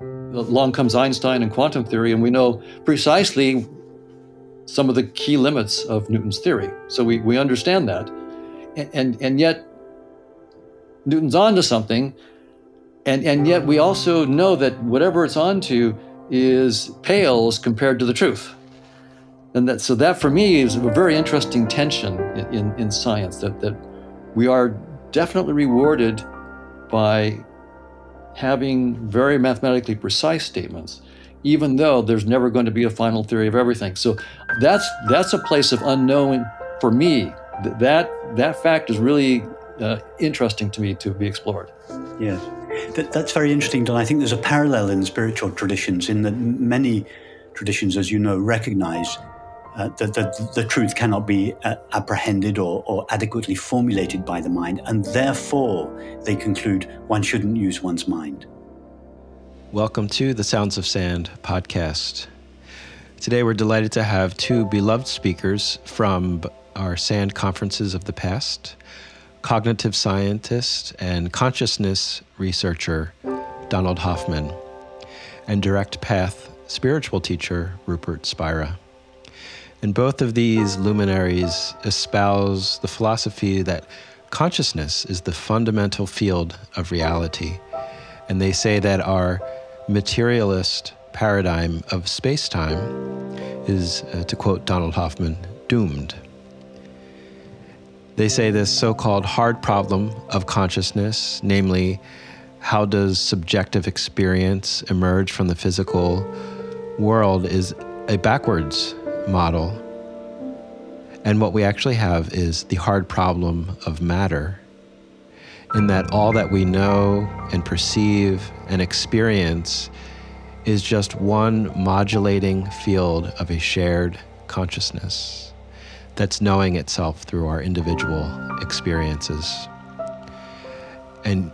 along comes Einstein and quantum theory, and we know precisely some of the key limits of Newton's theory. So we, we understand that. And, and, and yet, Newton's onto something, and, and yet we also know that whatever it's onto is pales compared to the truth. And that, so that for me is a very interesting tension in, in, in science that, that we are definitely rewarded by having very mathematically precise statements, even though there's never going to be a final theory of everything. So that's that's a place of unknown for me. That that fact is really uh, interesting to me to be explored. Yes, that, that's very interesting, Don. I think there's a parallel in spiritual traditions in that many traditions, as you know, recognize uh, that the, the, truth cannot be uh, apprehended or, or, adequately formulated by the mind, and therefore they conclude one shouldn't use one's mind. Welcome to the Sounds of Sand podcast. Today we're delighted to have two beloved speakers from our SAND conferences of the past cognitive scientist and consciousness researcher Donald Hoffman, and direct path spiritual teacher Rupert Spira. And both of these luminaries espouse the philosophy that consciousness is the fundamental field of reality. And they say that our materialist paradigm of space time is, uh, to quote Donald Hoffman, doomed. They say this so called hard problem of consciousness, namely, how does subjective experience emerge from the physical world, is a backwards model. And what we actually have is the hard problem of matter, in that all that we know and perceive and experience is just one modulating field of a shared consciousness that's knowing itself through our individual experiences. And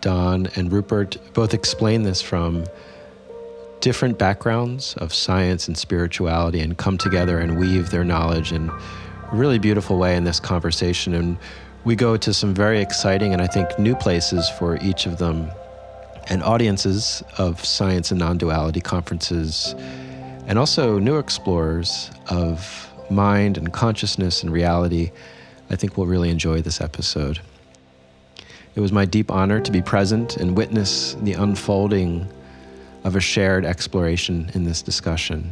Don and Rupert both explain this from different backgrounds of science and spirituality and come together and weave their knowledge in a really beautiful way in this conversation. And we go to some very exciting and I think new places for each of them and audiences of science and non duality conferences, and also new explorers of mind and consciousness and reality. I think will really enjoy this episode. It was my deep honor to be present and witness the unfolding of a shared exploration in this discussion.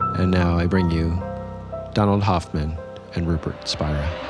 And now I bring you Donald Hoffman and Rupert Spira.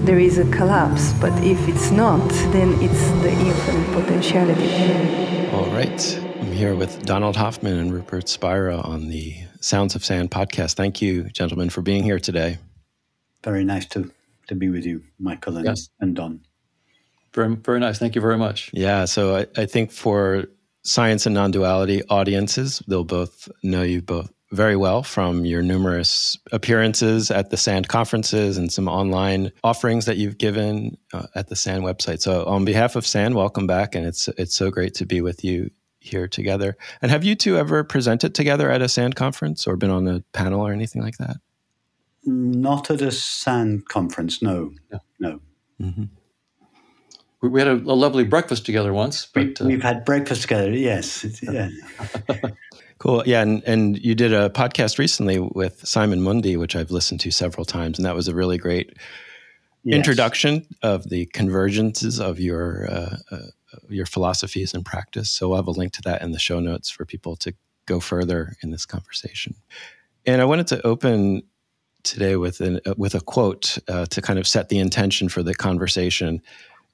there is a collapse. But if it's not, then it's the infinite potentiality. All right. I'm here with Donald Hoffman and Rupert Spira on the Sounds of Sand podcast. Thank you, gentlemen, for being here today. Very nice to, to be with you, Michael and, yes. and Don. Very, very nice. Thank you very much. Yeah. So I, I think for science and non duality audiences, they'll both know you both very well from your numerous appearances at the SAND conferences and some online offerings that you've given uh, at the SAND website. So, on behalf of SAND, welcome back, and it's it's so great to be with you here together. And have you two ever presented together at a SAND conference or been on a panel or anything like that? Not at a SAND conference, no, no. no. Mm-hmm. We, we had a, a, lovely breakfast together once. But, we, have uh, had breakfast together, yes. yeah. Cool. Yeah. And, and you did a podcast recently with Simon Mundie, which I've listened to several times. And that was a really great yes. introduction of the convergences of your, uh, uh, your philosophies and practice. So I'll have a link to that in the show notes for people to go further in this conversation. And I wanted to open today with, an, uh, with a quote uh, to kind of set the intention for the conversation.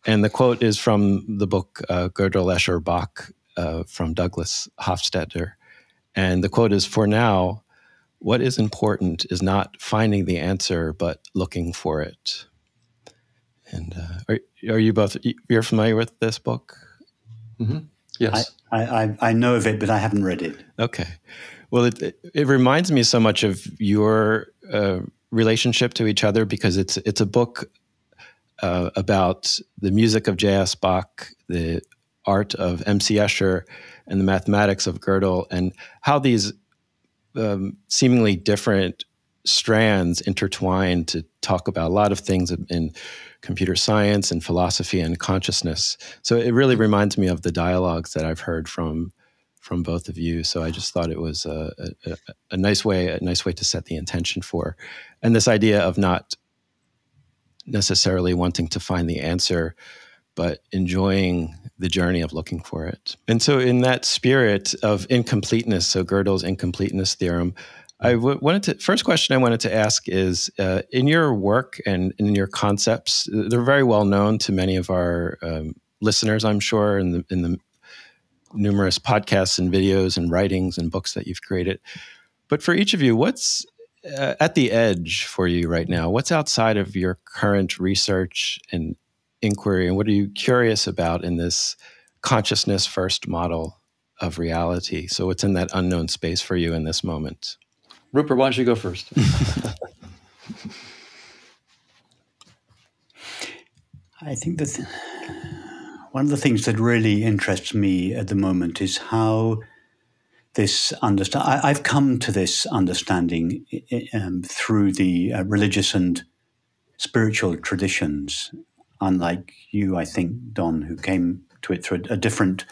And the quote is from the book uh, Gödel Escher Bach uh, from Douglas Hofstadter. And the quote is For now, what is important is not finding the answer, but looking for it. And uh, are, are you both, you're familiar with this book? Mm-hmm. Yes. I, I, I know of it, but I haven't read it. Okay. Well, it, it, it reminds me so much of your uh, relationship to each other because it's it's a book uh, about the music of J.S. Bach, the art of M.C. Escher, and the mathematics of Gödel, and how these um, seemingly different strands intertwine to talk about a lot of things in computer science and philosophy and consciousness. So it really reminds me of the dialogues that I've heard from from both of you. So I just thought it was a, a, a nice way a nice way to set the intention for, and this idea of not necessarily wanting to find the answer, but enjoying the journey of looking for it. And so, in that spirit of incompleteness, so Gödel's incompleteness theorem, I w- wanted to first question I wanted to ask is uh, in your work and in your concepts, they're very well known to many of our um, listeners, I'm sure, in the in the numerous podcasts and videos and writings and books that you've created. But for each of you, what's uh, at the edge for you right now? What's outside of your current research and inquiry, and what are you curious about in this consciousness first model of reality? So, what's in that unknown space for you in this moment? Rupert, why don't you go first? I think that one of the things that really interests me at the moment is how this understand. I, have come to this understanding um, through the uh, religious and spiritual traditions. Unlike you, I think, Don, who came to it through a, a different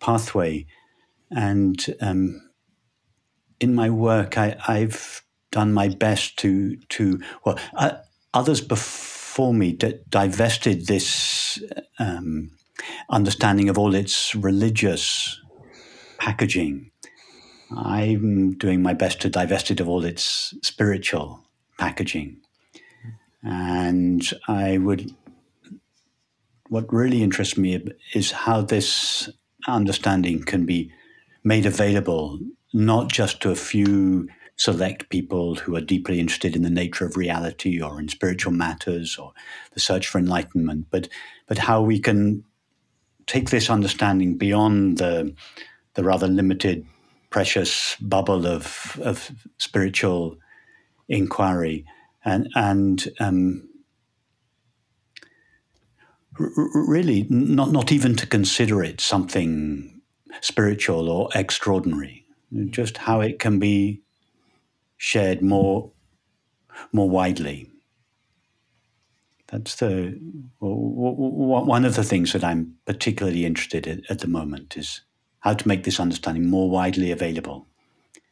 pathway, and um, in my work, I, have done my best to to well, uh, others before me d- divested this um, understanding of all its religious packaging. I'm doing my best to divest it of all its spiritual packaging, and I would. What really interests me is how this understanding can be made available not just to a few select people who are deeply interested in the nature of reality or in spiritual matters or the search for enlightenment, but but how we can take this understanding beyond the the rather limited, precious bubble of of spiritual inquiry and and um, really not not even to consider it something spiritual or extraordinary just how it can be shared more more widely. That's the one of the things that I'm particularly interested in at the moment is how to make this understanding more widely available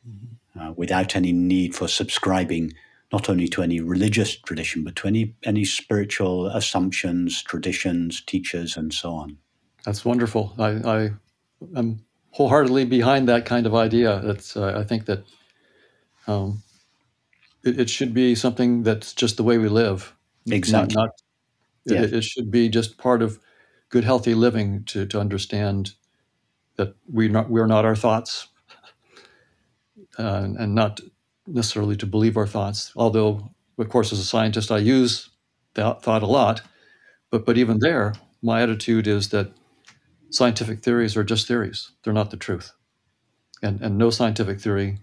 mm-hmm. uh, without any need for subscribing not only to any religious tradition but to any any spiritual assumptions, traditions, teachers, and so on. That's wonderful. I, I am wholeheartedly behind that kind of idea. That's uh, I think that um, it, it, should be something that's just the way we live. Exactly. Not, not yeah. it, it, should be just part of good, healthy living to to understand that we're not we're not our thoughts, uh, and not necessarily to believe our thoughts. Although, of course, as a scientist, I use that thought a lot, but but even there, my attitude is that scientific theories are just theories. They're not the truth. And, and no scientific theory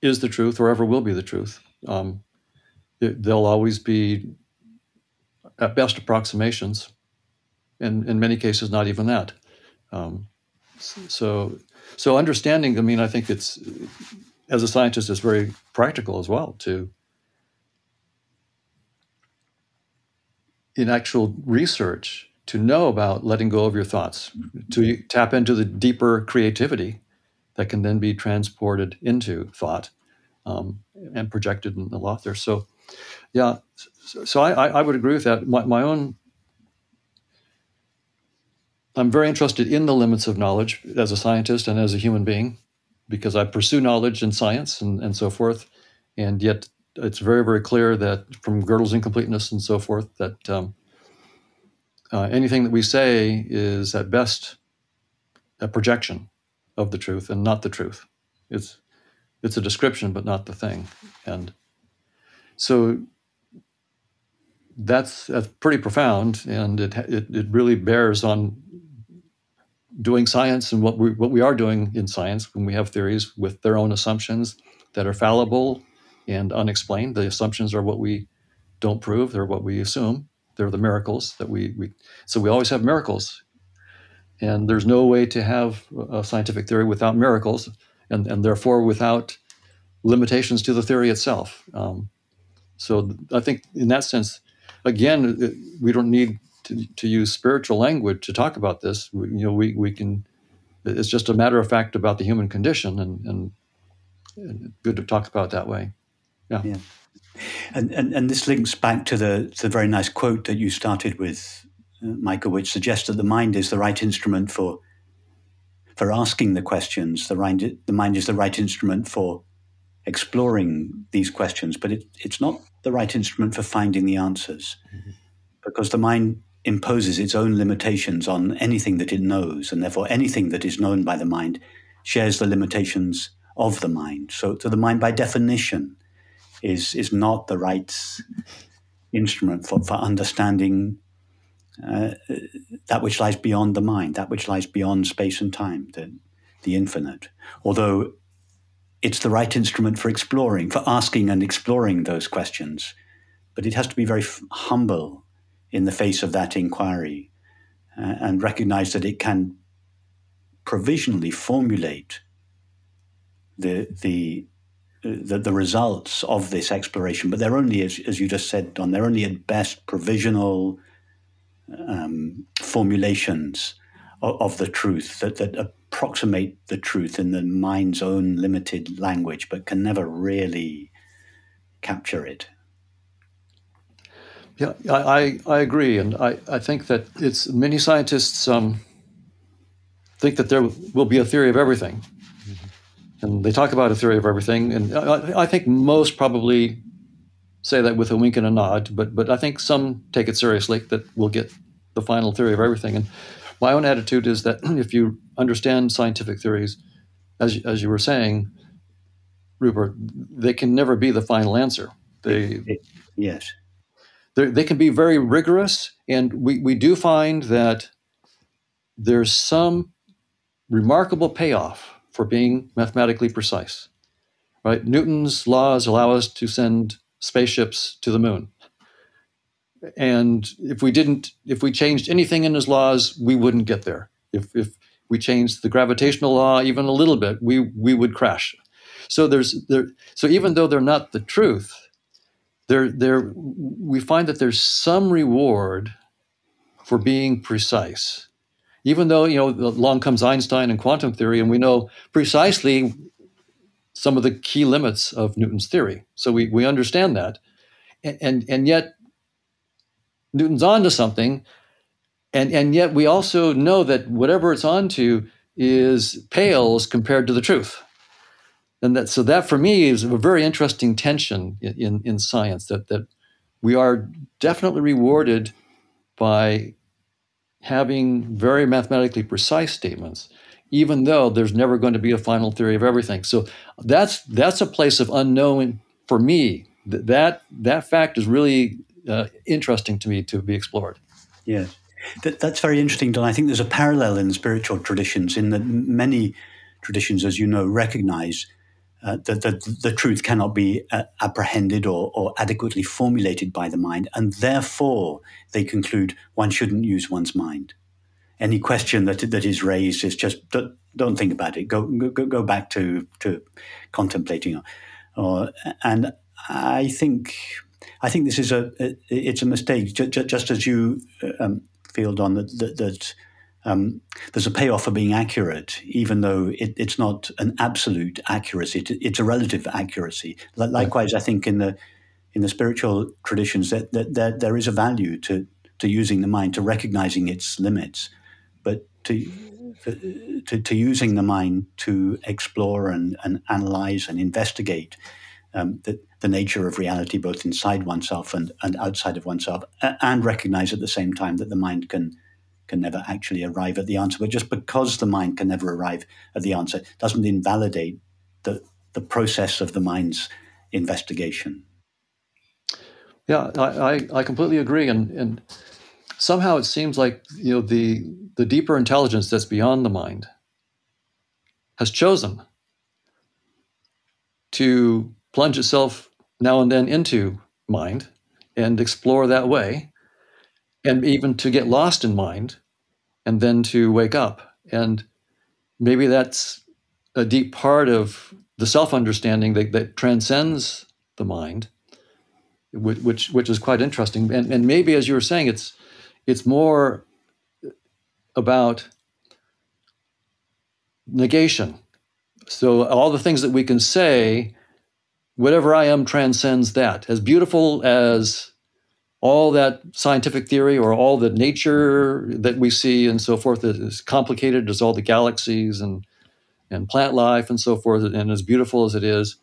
is the truth or ever will be the truth. Um, they'll always be, at best, approximations, and in many cases, not even that. Um, so, so understanding. I mean, I think it's as a scientist, it's very practical as well to in actual research to know about letting go of your thoughts, to tap into the deeper creativity that can then be transported into thought um, and projected in the author. So, yeah, so, so I, I, would agree with that. My, my, own, I'm very interested in the limits of knowledge as a scientist and as a human being because I pursue knowledge and science and, and so forth. And yet, it's very, very clear that from Gödel's incompleteness and so forth, that um, uh, anything that we say is at best a projection of the truth and not the truth. It's it's a description, but not the thing. And so that's, that's pretty profound, and it, it, it really bears on doing science and what we what we are doing in science when we have theories with their own assumptions that are fallible and unexplained. The assumptions are what we don't prove; they're what we assume. They're the miracles that we, we so we always have miracles, and there's no way to have a scientific theory without miracles, and and therefore without limitations to the theory itself. Um, so I think in that sense, again, we don't need to, to use spiritual language to talk about this. We, you know, we, we can, it's just a matter of fact about the human condition and, and, and good to talk about that way. Yeah. yeah. And, and, and this links back to the, to the very nice quote that you started with, uh, Michael, which suggests that the mind is the right instrument for, for asking the questions. The mind, the mind is the right instrument for exploring these questions, but it, it's not the right instrument for finding the answers mm-hmm. because the mind imposes its own limitations on anything that it knows, and therefore anything that is known by the mind shares the limitations of the mind. So, so the mind, by definition, is is not the right instrument for, for understanding uh, that which lies beyond the mind, that which lies beyond space and time, the, the infinite. Although it's the right instrument for exploring, for asking and exploring those questions. But it has to be very f- humble in the face of that inquiry uh, and recognize that it can provisionally formulate the, the, uh, the, the, results of this exploration, but they're only, as, as you just said, Don, they're only at best provisional um, formulations of, of, the truth that, that approximate the truth in the mind's own limited language, but can never really capture it. Yeah, I, I agree. And I, I think that it's many scientists um, think that there will be a theory of everything. Mm-hmm. And they talk about a theory of everything. And I, I think most probably say that with a wink and a nod, but, but I think some take it seriously that we'll get the final theory of everything. And my own attitude is that if you understand scientific theories, as, as you were saying, Rupert, they can never be the final answer. They, yes they can be very rigorous, and we, we do find that there's some remarkable payoff for being mathematically precise. Right? Newton's laws allow us to send spaceships to the moon. And if we didn't, if we changed anything in his laws, we wouldn't get there. If, if we changed the gravitational law even a little bit, we, we would crash. So there's there, so even though they're not the truth, there, there, we find that there's some reward for being precise. Even though, you know, along comes Einstein and quantum theory, and we know precisely some of the key limits of Newton's theory. So we, we understand that. And, and, and yet, Newton's onto something. And, and yet, we also know that whatever it's onto is pales compared to the truth and that so that for me is a very interesting tension in, in, science that that we are definitely rewarded by having very mathematically precise statements even though there's never going to be a final theory of everything. So that's that's a place of unknown for me. That that, fact is really uh, interesting to me to be explored. Yes. That, that's very interesting don. I think there's a parallel in spiritual traditions in that many traditions as you know recognize uh, that the, the, truth cannot be uh, apprehended or, or, adequately formulated by the mind, and therefore they conclude one shouldn't use one's mind. Any question that that is raised is just don't, don't think about it. Go go, go back to to contemplating, or, and I think I think this is a it's a mistake. Just, just as you um, that, that, that um, there's a payoff for being accurate, even though it, it's not an absolute accuracy. It, it's a relative accuracy. Likewise, I think in the in the spiritual traditions that, that, that there is a value to to using the mind, to recognizing its limits, but to to, to using the mind to explore and, and analyze and investigate um, the, the nature of reality, both inside oneself and, and outside of oneself, and recognize at the same time that the mind can can never actually arrive at the answer. But just because the mind can never arrive at the answer doesn't invalidate the, the process of the mind's investigation. Yeah, I, I, I completely agree. And, and somehow it seems like you know the the deeper intelligence that's beyond the mind has chosen to plunge itself now and then into mind and explore that way and even to get lost in mind and then to wake up. And maybe that's a deep part of the self understanding that, that transcends the mind which which is quite interesting. And, and maybe as you were saying it's it's more about negation. So all the things that we can say whatever i am transcends that. As beautiful as all that scientific theory or all the nature that we see and so forth is complicated as all the galaxies and and plant life and so forth and as beautiful as it is.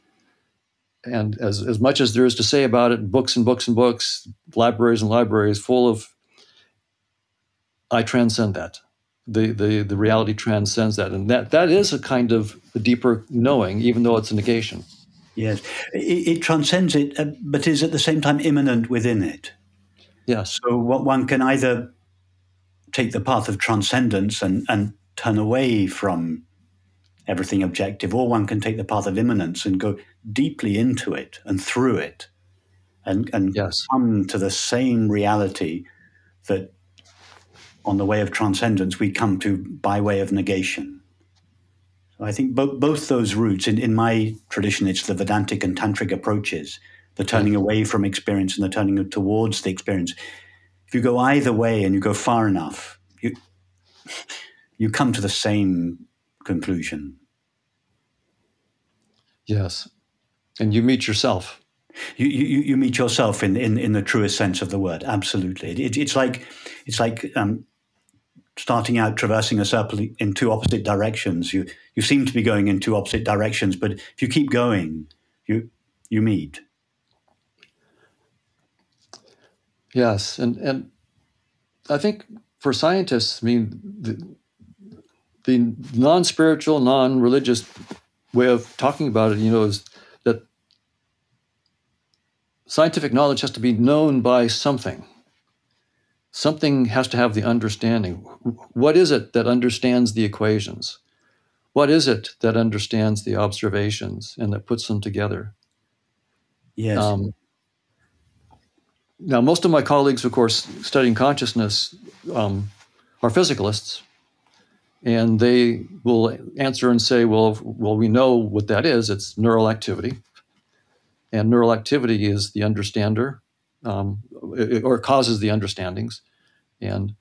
And as, as much as there is to say about it books and books and books libraries and libraries full of i transcend that. The, the, the reality transcends that. And that, that is a kind of a deeper knowing even though it's a negation. Yes. It, it transcends it uh, but is at the same time immanent within it yes so what one can either take the path of transcendence and, and turn away from everything objective, or one can take the path of immanence and go deeply into it and through it and, and yes. come to the same reality that on the way of transcendence we come to by way of negation. So I think both, both those routes, in, in my tradition, it's the Vedantic and Tantric approaches, the turning away from experience and the turning towards the experience. If you go either way and you go far enough, you, you come to the same conclusion. Yes. And you meet yourself. You, you, you meet yourself in, in, in the truest sense of the word. Absolutely. It, it's like, it's like um, starting out traversing a circle in two opposite directions. You, you seem to be going in two opposite directions, but if you keep going, you, you meet. Yes. And, and I think for scientists, I mean, the, the non spiritual, non religious way of talking about it, you know, is that scientific knowledge has to be known by something. Something has to have the understanding. What is it that understands the equations? What is it that understands the observations and that puts them together? Yes. Um, now, most of my colleagues, of course, studying consciousness, um, are physicalists, and they will answer and say, "Well, well, we know what that is. It's neural activity, and neural activity is the understander, um, or causes the understandings, and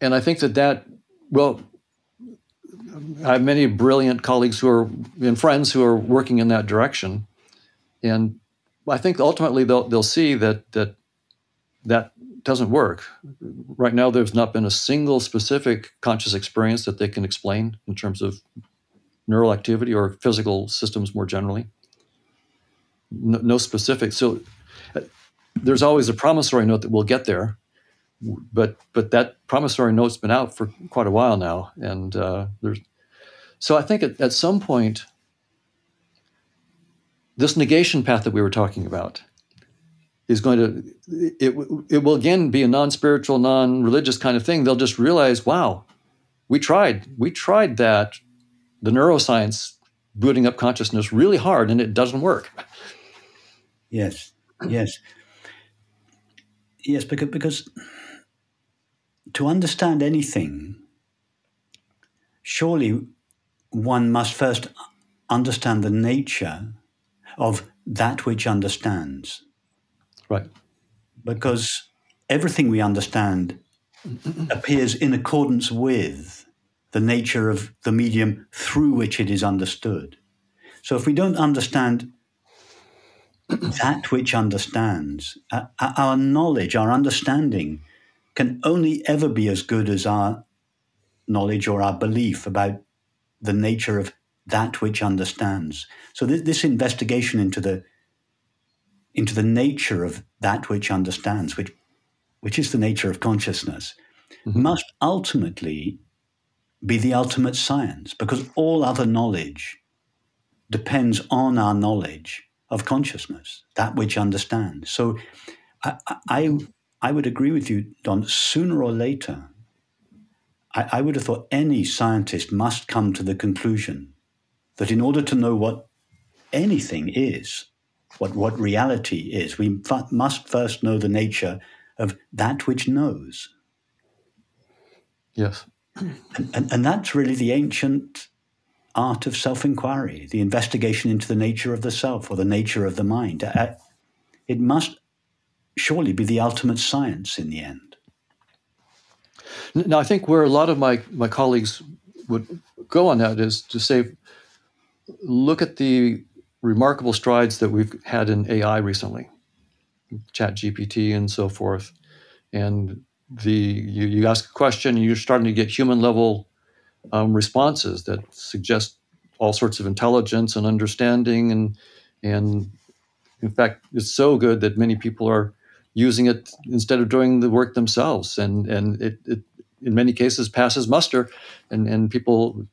and I think that that well." I have many brilliant colleagues who are and friends who are working in that direction, and I think ultimately they'll they'll see that that that doesn't work. Right now, there's not been a single specific conscious experience that they can explain in terms of neural activity or physical systems more generally. No, no specific. So uh, there's always a promissory note that we'll get there, but but that promissory note's been out for quite a while now, and uh, there's. So I think at, at some point, this negation path that we were talking about is going to it, it will again be a non-spiritual non-religious kind of thing. They'll just realize wow we tried we tried that the neuroscience booting up consciousness really hard and it doesn't work. Yes yes. Yes because because to understand anything surely one must first understand the nature of that which understands Right. Because everything we understand appears in accordance with the nature of the medium through which it is understood. So if we don't understand that which understands, uh, our knowledge, our understanding can only ever be as good as our knowledge or our belief about the nature of that which understands. So th- this investigation into the into the nature of that which understands, which, which is the nature of consciousness, mm-hmm. must ultimately be the ultimate science because all other knowledge depends on our knowledge of consciousness, that which understands. So I, I, I would agree with you, Don. Sooner or later, I, I would have thought any scientist must come to the conclusion that in order to know what anything is, what, what reality is, we f- must first know the nature of that which knows. Yes. And, and, and that's really the ancient art of self inquiry, the investigation into the nature of the self or the nature of the mind. Uh, it must surely be the ultimate science in the end. Now, I think where a lot of my, my colleagues would go on that is to say, look at the remarkable strides that we've had in AI recently, Chat GPT and so forth. And the you, you ask a question and you're starting to get human level um, responses that suggest all sorts of intelligence and understanding and and in fact it's so good that many people are using it instead of doing the work themselves and and it, it in many cases passes muster and and people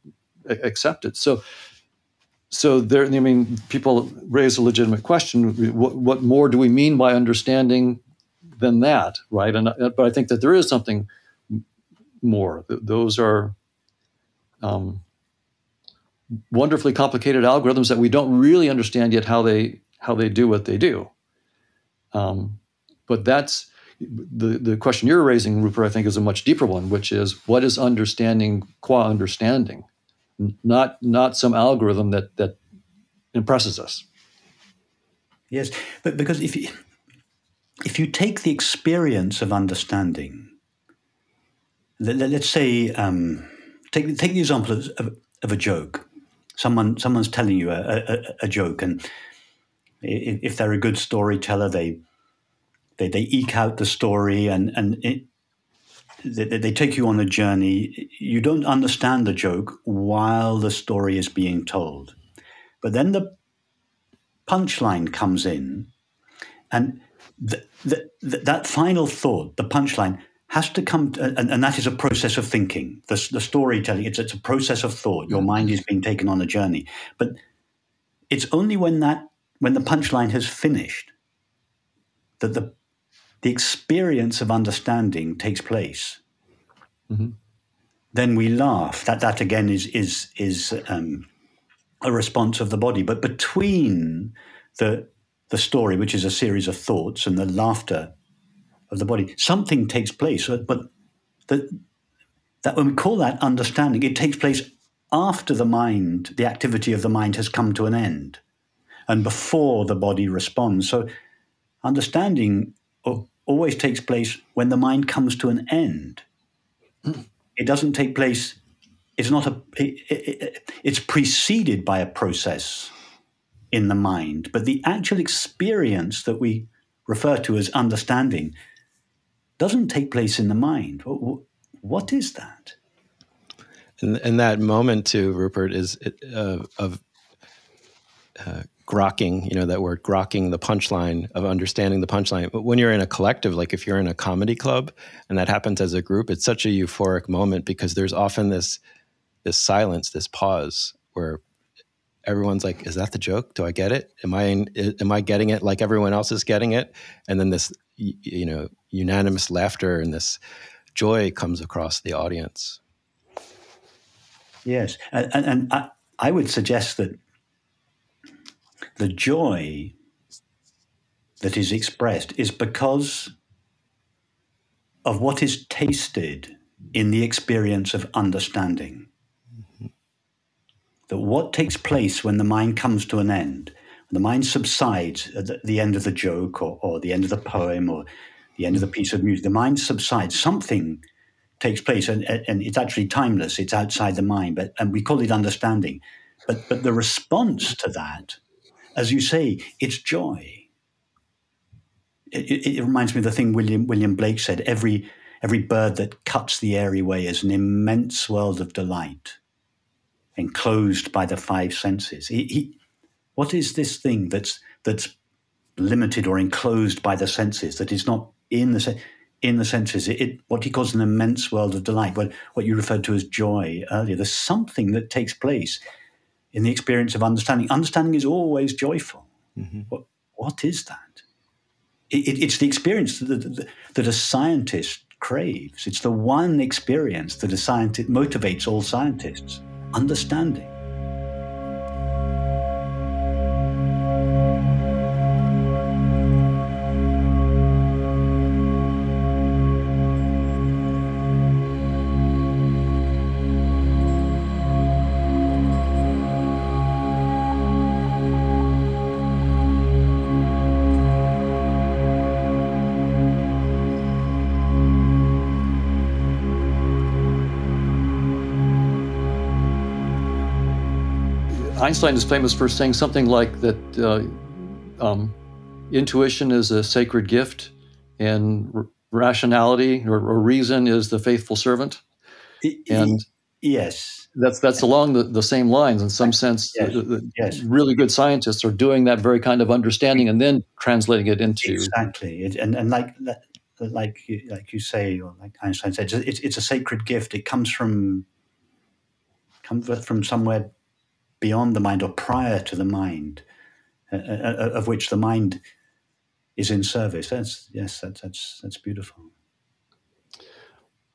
accept it so so there i mean people raise a legitimate question what, what more do we mean by understanding than that right and but i think that there is something more those are um, wonderfully complicated algorithms that we don't really understand yet how they how they do what they do. Um, but that's the the question you're raising, Rupert. I think is a much deeper one, which is what is understanding qua understanding, not not some algorithm that that impresses us. Yes, but because if you, if you take the experience of understanding, let, us say. Um, Take, take the example of, of, of a joke. Someone someone's telling you a, a, a joke, and if they're a good storyteller, they they, they eke out the story and and it, they, they take you on a journey. You don't understand the joke while the story is being told, but then the punchline comes in, and the, the, that final thought, the punchline, has to come, to, and, and, that is a process of thinking. The, the storytelling, it's, it's a process of thought. Your mm. mind is being taken on a journey. But it's only when that, when the punchline has finished, that the, the experience of understanding takes place. Mm-hmm. Then we laugh. That, that again is, is, is um, a response of the body. But between the, the story, which is a series of thoughts, and the laughter of the body. Something takes place, but that, that when we call that understanding, it takes place after the mind, the activity of the mind has come to an end and before the body responds. So understanding always takes place when the mind comes to an end. It doesn't take place, it's not a, it, it, it's preceded by a process in the mind, but the actual experience that we refer to as understanding doesn't take place in the mind. what is that? And, and that moment too, Rupert, is uh, of uh, grokking, you know, that word grokking the punchline of understanding the punchline. But when you're in a collective, like if you're in a comedy club and that happens as a group, it's such a euphoric moment because there's often this this silence, this pause where everyone's like, "Is that the joke? Do I get it? Am I in, am I getting it like everyone else is getting it?" And then this, you know, unanimous laughter and this joy comes across the audience. Yes, and, and I, I would suggest that the joy that is expressed is because of what is tasted in the experience of understanding. Mm-hmm. That what takes place when the mind comes to an end, when the mind subsides at the end of the joke or, or the end of the poem or the end of the piece of music, the mind subsides. Something takes place, and, and it's actually timeless. It's outside the mind, but and we call it understanding. But but the response to that, as you say, it's joy. It, it, reminds me of the thing William William Blake said: every every bird that cuts the airy way is an immense world of delight, enclosed by the five senses. He, he, what is this thing that's that's limited or enclosed by the senses that is not in the in the senses, it, it, what he calls an immense world of delight, what, what you referred to as joy earlier. There's something that takes place in the experience of understanding. Understanding is always joyful. Mm-hmm. What, what is that? it, it's the experience that, that, that a scientist craves. It's the one experience that a scientist motivates all scientists understanding. Einstein is famous for saying something like that uh, um, intuition is a sacred gift and r- rationality or, or, reason is the faithful servant. And yes, that's that's along the, the same lines in some sense. Yes. The, yes. Really good scientists are doing that very kind of understanding and then translating it into exactly. It, and and like like like you say, or like Einstein said, it's it's a sacred gift. It comes from comes from somewhere beyond the mind or prior to the mind, uh, uh, uh, of which the mind is in service. That's yes, that's that's that's beautiful.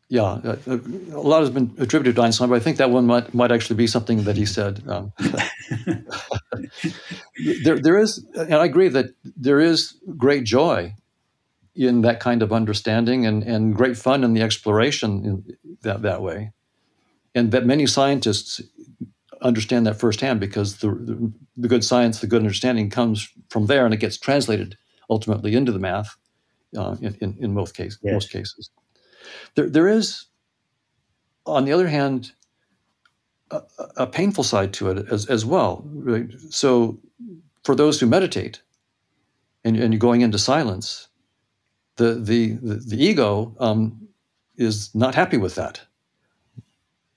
Yeah, uh, uh, a lot has been attributed to Einstein, but I think that one might might actually be something that he said. Um, there, there is, and I agree that there is great joy in that kind of understanding, and and great fun in the exploration in that that way, and that many scientists understand that firsthand because the, the, the, good science, the good understanding comes from there and it gets translated ultimately into the math uh, in, in, in, most, case, yes. most cases. There, there is, on the other hand, a, a painful side to it as, as well. Right? So, for those who meditate and, and you're going into silence, the, the, the, the ego um, is not happy with that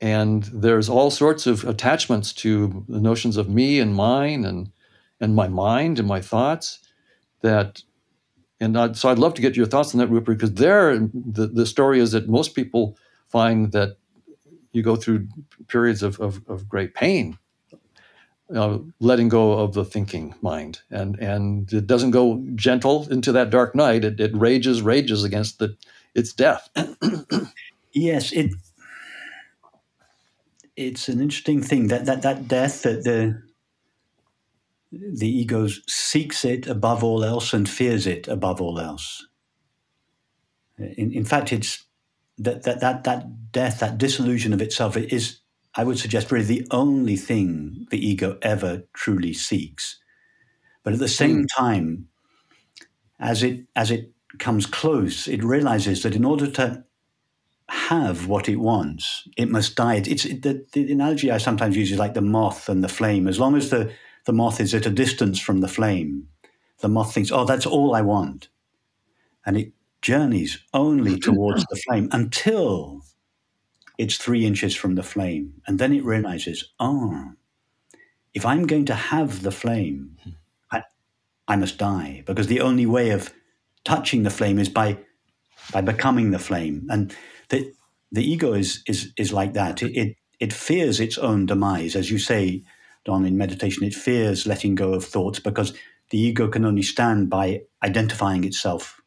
and there's all sorts of attachments to the notions of me and mine and and my mind and my thoughts that and I'd, so I'd love to get your thoughts on that, Rupert, because there the, the story is that most people find that you go through periods of, of, of great pain, uh, letting go of the thinking mind, and and it doesn't go gentle into that dark night. It, it rages, rages against the its death. yes, it it's an interesting thing that that that death that the the ego seeks it above all else and fears it above all else. In, in fact, it's that, that that that death, that disillusion of itself, is, I would suggest, really the only thing the ego ever truly seeks. But at the same mm. time, as it as it comes close, it realizes that in order to have what it wants. It must die. It's it, the, the, analogy I sometimes use is like the moth and the flame. As long as the, the moth is at a distance from the flame, the moth thinks, oh, that's all I want. And it journeys only towards the flame until it's three inches from the flame. And then it realizes, oh, if I'm going to have the flame, I, I must die because the only way of touching the flame is by by becoming the flame. And the the ego is is is like that. It, it it fears its own demise, as you say, Don. In meditation, it fears letting go of thoughts because the ego can only stand by identifying itself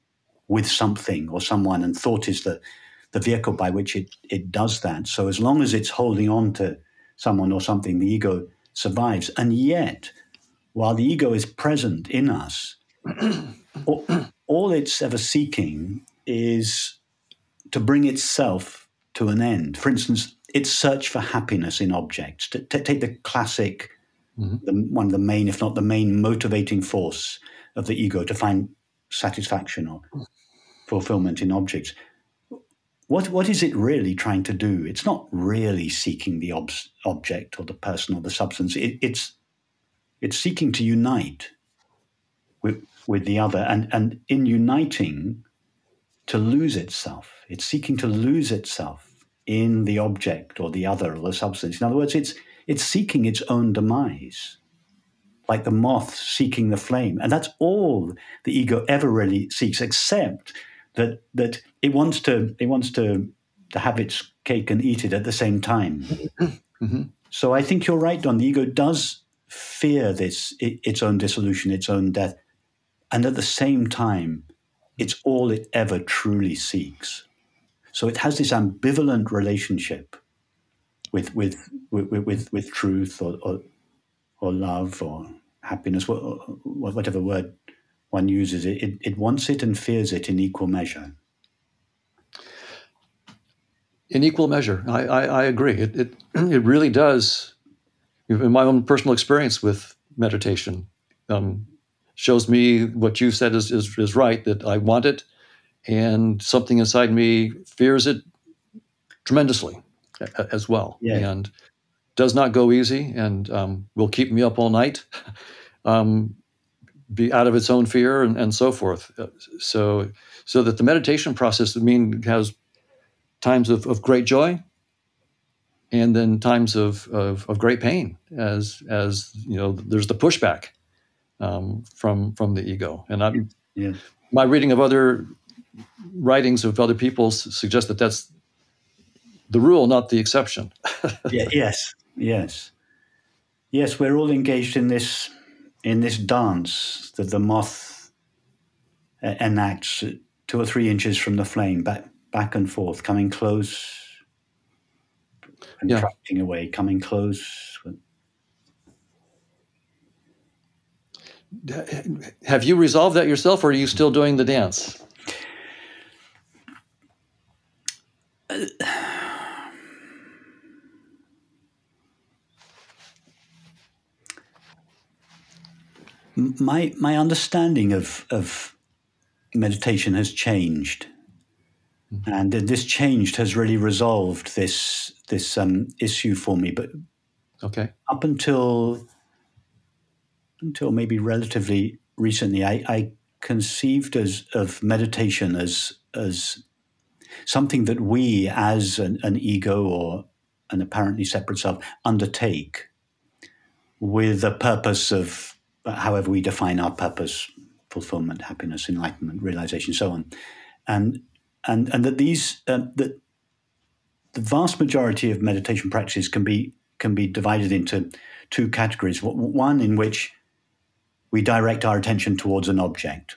with something or someone, and thought is the the vehicle by which it it does that. So as long as it's holding on to someone or something, the ego survives. And yet, while the ego is present in us, all, all it's ever seeking is to bring itself to an end. For instance, its search for happiness in objects. To, to take the classic, mm-hmm. the, one of the main, if not the main, motivating force of the ego to find satisfaction or fulfillment in objects. What, what is it really trying to do? It's not really seeking the ob- object or the person or the substance. It, it's, it's seeking to unite with, with the other. And, and in uniting, to lose itself. It's seeking to lose itself in the object or the other or the substance. In other words, it's it's seeking its own demise, like the moth seeking the flame. And that's all the ego ever really seeks, except that that it wants to it wants to to have its cake and eat it at the same time. Mm-hmm. So I think you're right, Don. The ego does fear this its own dissolution, its own death, and at the same time it's all it ever truly seeks. So it has this ambivalent relationship with with with with, with truth or, or, or love or happiness, whatever word one uses. It, it it wants it and fears it in equal measure. In equal measure, I I, I agree. It, it it really does. In my own personal experience with meditation, um, shows me what you said is, is, is right that I want it, and something inside me fears it tremendously as well, yeah. and does not go easy, and um, will keep me up all night, um, be out of its own fear, and, and so forth. Uh, so, so that the meditation process, I mean, has times of, of great joy, and then times of, of, of great pain, as as you know, there's the pushback um, from from the ego. And I'm, yeah. my reading of other writings of other people suggests that that's the rule, not the exception. yeah, yes, yes, yes. We're all engaged in this in this dance that the moth enacts two or three inches from the flame, back back and forth, coming close, contracting yeah. away, coming close, have you resolved that yourself or are you still doing the dance? My my understanding of of meditation has changed. Mm-hmm. and this changed has really resolved this this um, issue for me but okay. up until until maybe relatively recently, I, I conceived as of meditation as as something that we, as an, an ego or an apparently separate self, undertake with a purpose of however we define our purpose, fulfillment, happiness, enlightenment, realization, so on, and and and that these uh, that the vast majority of meditation practices can be can be divided into two categories. One in which we direct our attention towards an object,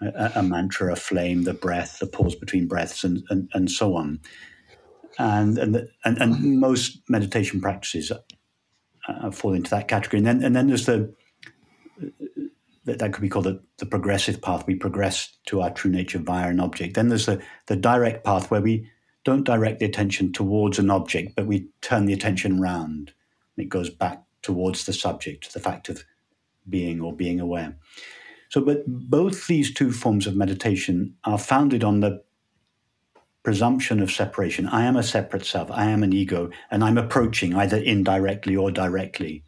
a, a mantra, a flame, the breath, the pause between breaths, and, and, and so on. And, and, and, and, most meditation practices uh, fall into that category. And then, and then there's the, that, that could be called the, the progressive path. We progress to our true nature via an object. Then there's the, the direct path where we don't direct the attention towards an object, but we turn the attention round. And it goes back towards the subject, the fact of being or being aware. So, but both these two forms of meditation are founded on the presumption of separation. I am a separate self, I am an ego, and I'm approaching either indirectly or directly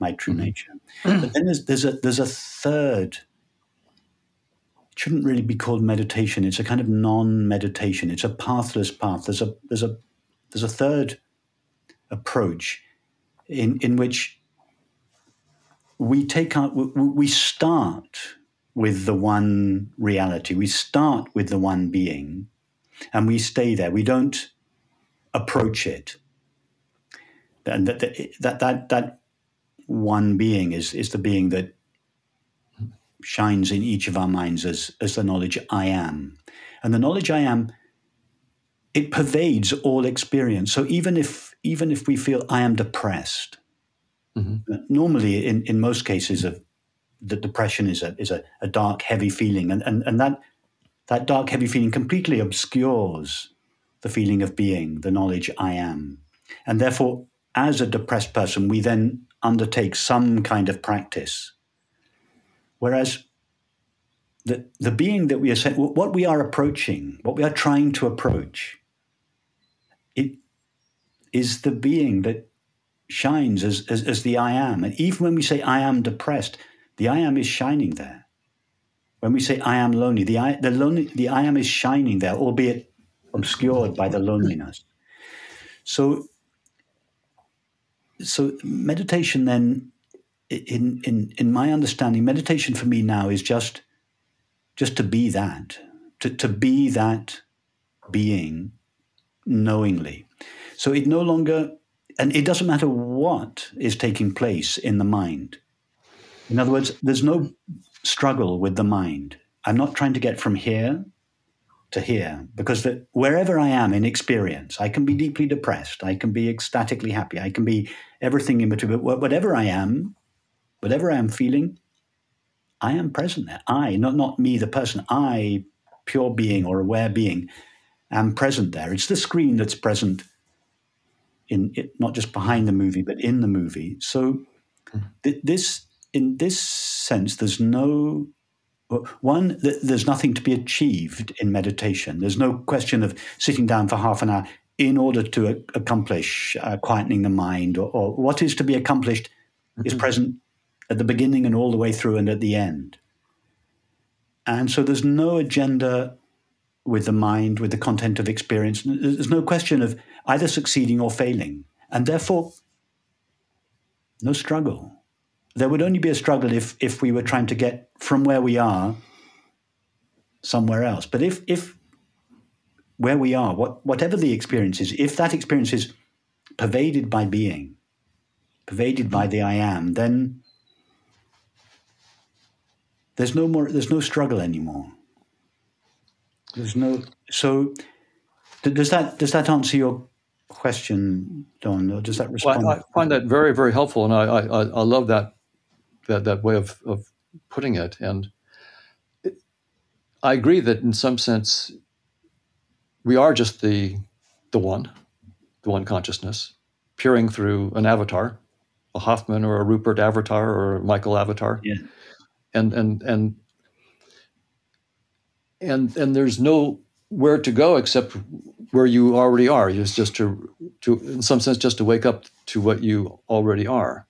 my true mm-hmm. nature. But then there's, there's, a, there's a third, it shouldn't really be called meditation. It's a kind of non meditation, it's a pathless path. There's a, there's a, there's a third approach in, in which we take our, we start with the one reality. We start with the one being, and we stay there. We don't approach it. And that that that that one being is is the being that shines in each of our minds as as the knowledge I am, and the knowledge I am. It pervades all experience. So even if even if we feel I am depressed, Mm-hmm. Normally, in, in most cases, of the depression is a is a, a dark, heavy feeling, and, and and that that dark, heavy feeling completely obscures the feeling of being, the knowledge I am, and therefore, as a depressed person, we then undertake some kind of practice, whereas the the being that we are what we are approaching, what we are trying to approach, it is the being that shines as, as, as the I am. And even when we say I am depressed, the I am is shining there. When we say I am lonely, the I, the, lonely, the I am is shining there, albeit obscured by the loneliness. So, so meditation then, in, in, in my understanding, meditation for me now is just, just to be that, to, to be that being knowingly. So it no longer and it doesn't matter what is taking place in the mind. In other words, there's no struggle with the mind. I'm not trying to get from here to here because wherever I am in experience, I can be deeply depressed, I can be ecstatically happy, I can be everything in between. But whatever I am, whatever I am feeling, I am present there. I, not not me, the person. I, pure being or aware being, am present there. It's the screen that's present in it, not just behind the movie, but in the movie. So th- this, in this sense, there's no one, there's nothing to be achieved in meditation. There's no question of sitting down for half an hour in order to accomplish uh, quietening the mind, or, or, what is to be accomplished mm-hmm. is present at the beginning and all the way through and at the end. And so there's no agenda with the mind, with the content of experience. There's no question of either succeeding or failing. And therefore, no struggle there would only be a struggle if if we were trying to get from where we are somewhere else. But if if where we are, what whatever the experience is, if that experience is pervaded by being, pervaded by the I am, then there's no more there's no struggle anymore. There's no so does that does that answer your question, Don? Or does that respond? Well, I find that very, very helpful, and I, I, I love that that that way of of putting it. And it, I agree that in some sense we are just the the one, the one consciousness, peering through an avatar, a Hoffman or a Rupert avatar or a Michael avatar. Yeah. And and and and and there's no where to go except where you already are. It's just to to in some sense just to wake up to what you already are.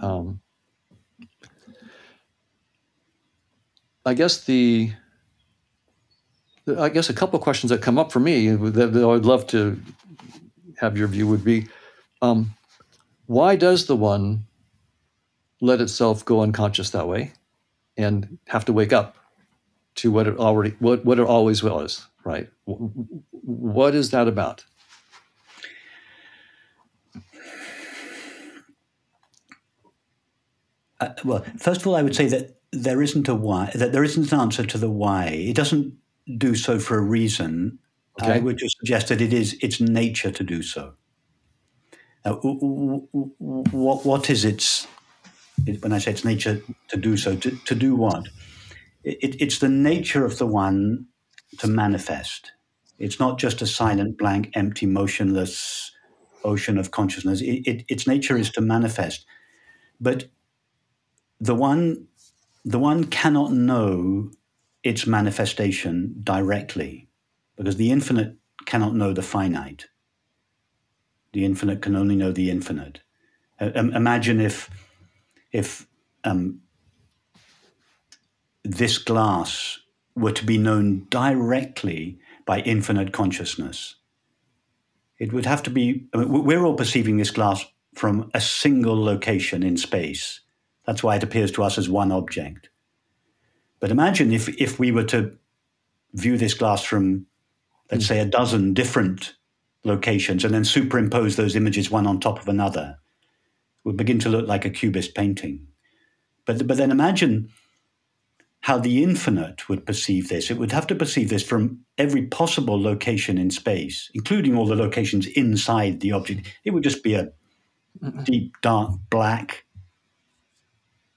Um, I guess the I guess a couple of questions that come up for me that, that I'd love to have your view would be um, why does the one let itself go unconscious that way and have to wake up to what it already what, what it always was right what is that about uh, well first of all i would say that there isn't a why, that there isn't an answer to the why. It doesn't do so for a reason. Okay. I would just suggest that it is its nature to do so. Now, what, what is its, when I say its nature to do so, to, to do what? It, it's the nature of the one to manifest. It's not just a silent, blank, empty, motionless ocean of consciousness. It, it, its nature is to manifest. But the one the one cannot know its manifestation directly because the infinite cannot know the finite. The infinite can only know the infinite. Uh, um, imagine if, if um, this glass were to be known directly by infinite consciousness. It would have to be, I mean, we're all perceiving this glass from a single location in space. That's why it appears to us as one object. But imagine if, if we were to view this glass from, let's say, a dozen different locations and then superimpose those images one on top of another. It would begin to look like a cubist painting. But, but then imagine how the infinite would perceive this. It would have to perceive this from every possible location in space, including all the locations inside the object. It would just be a deep, dark, black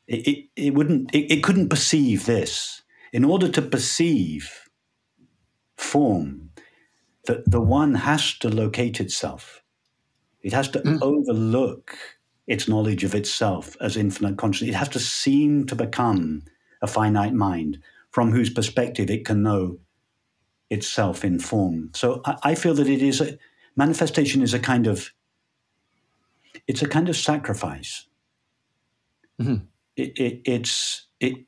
it, it, it wouldn't, it, it couldn't perceive this. In order to perceive form, the, the one has to locate itself. It has to mm. overlook its knowledge of itself as infinite consciousness. It has to seem to become a finite mind from whose perspective it can know itself in form. So I, I feel that it is a manifestation is a kind of it's a kind of sacrifice. Mm-hmm it, it, it's it,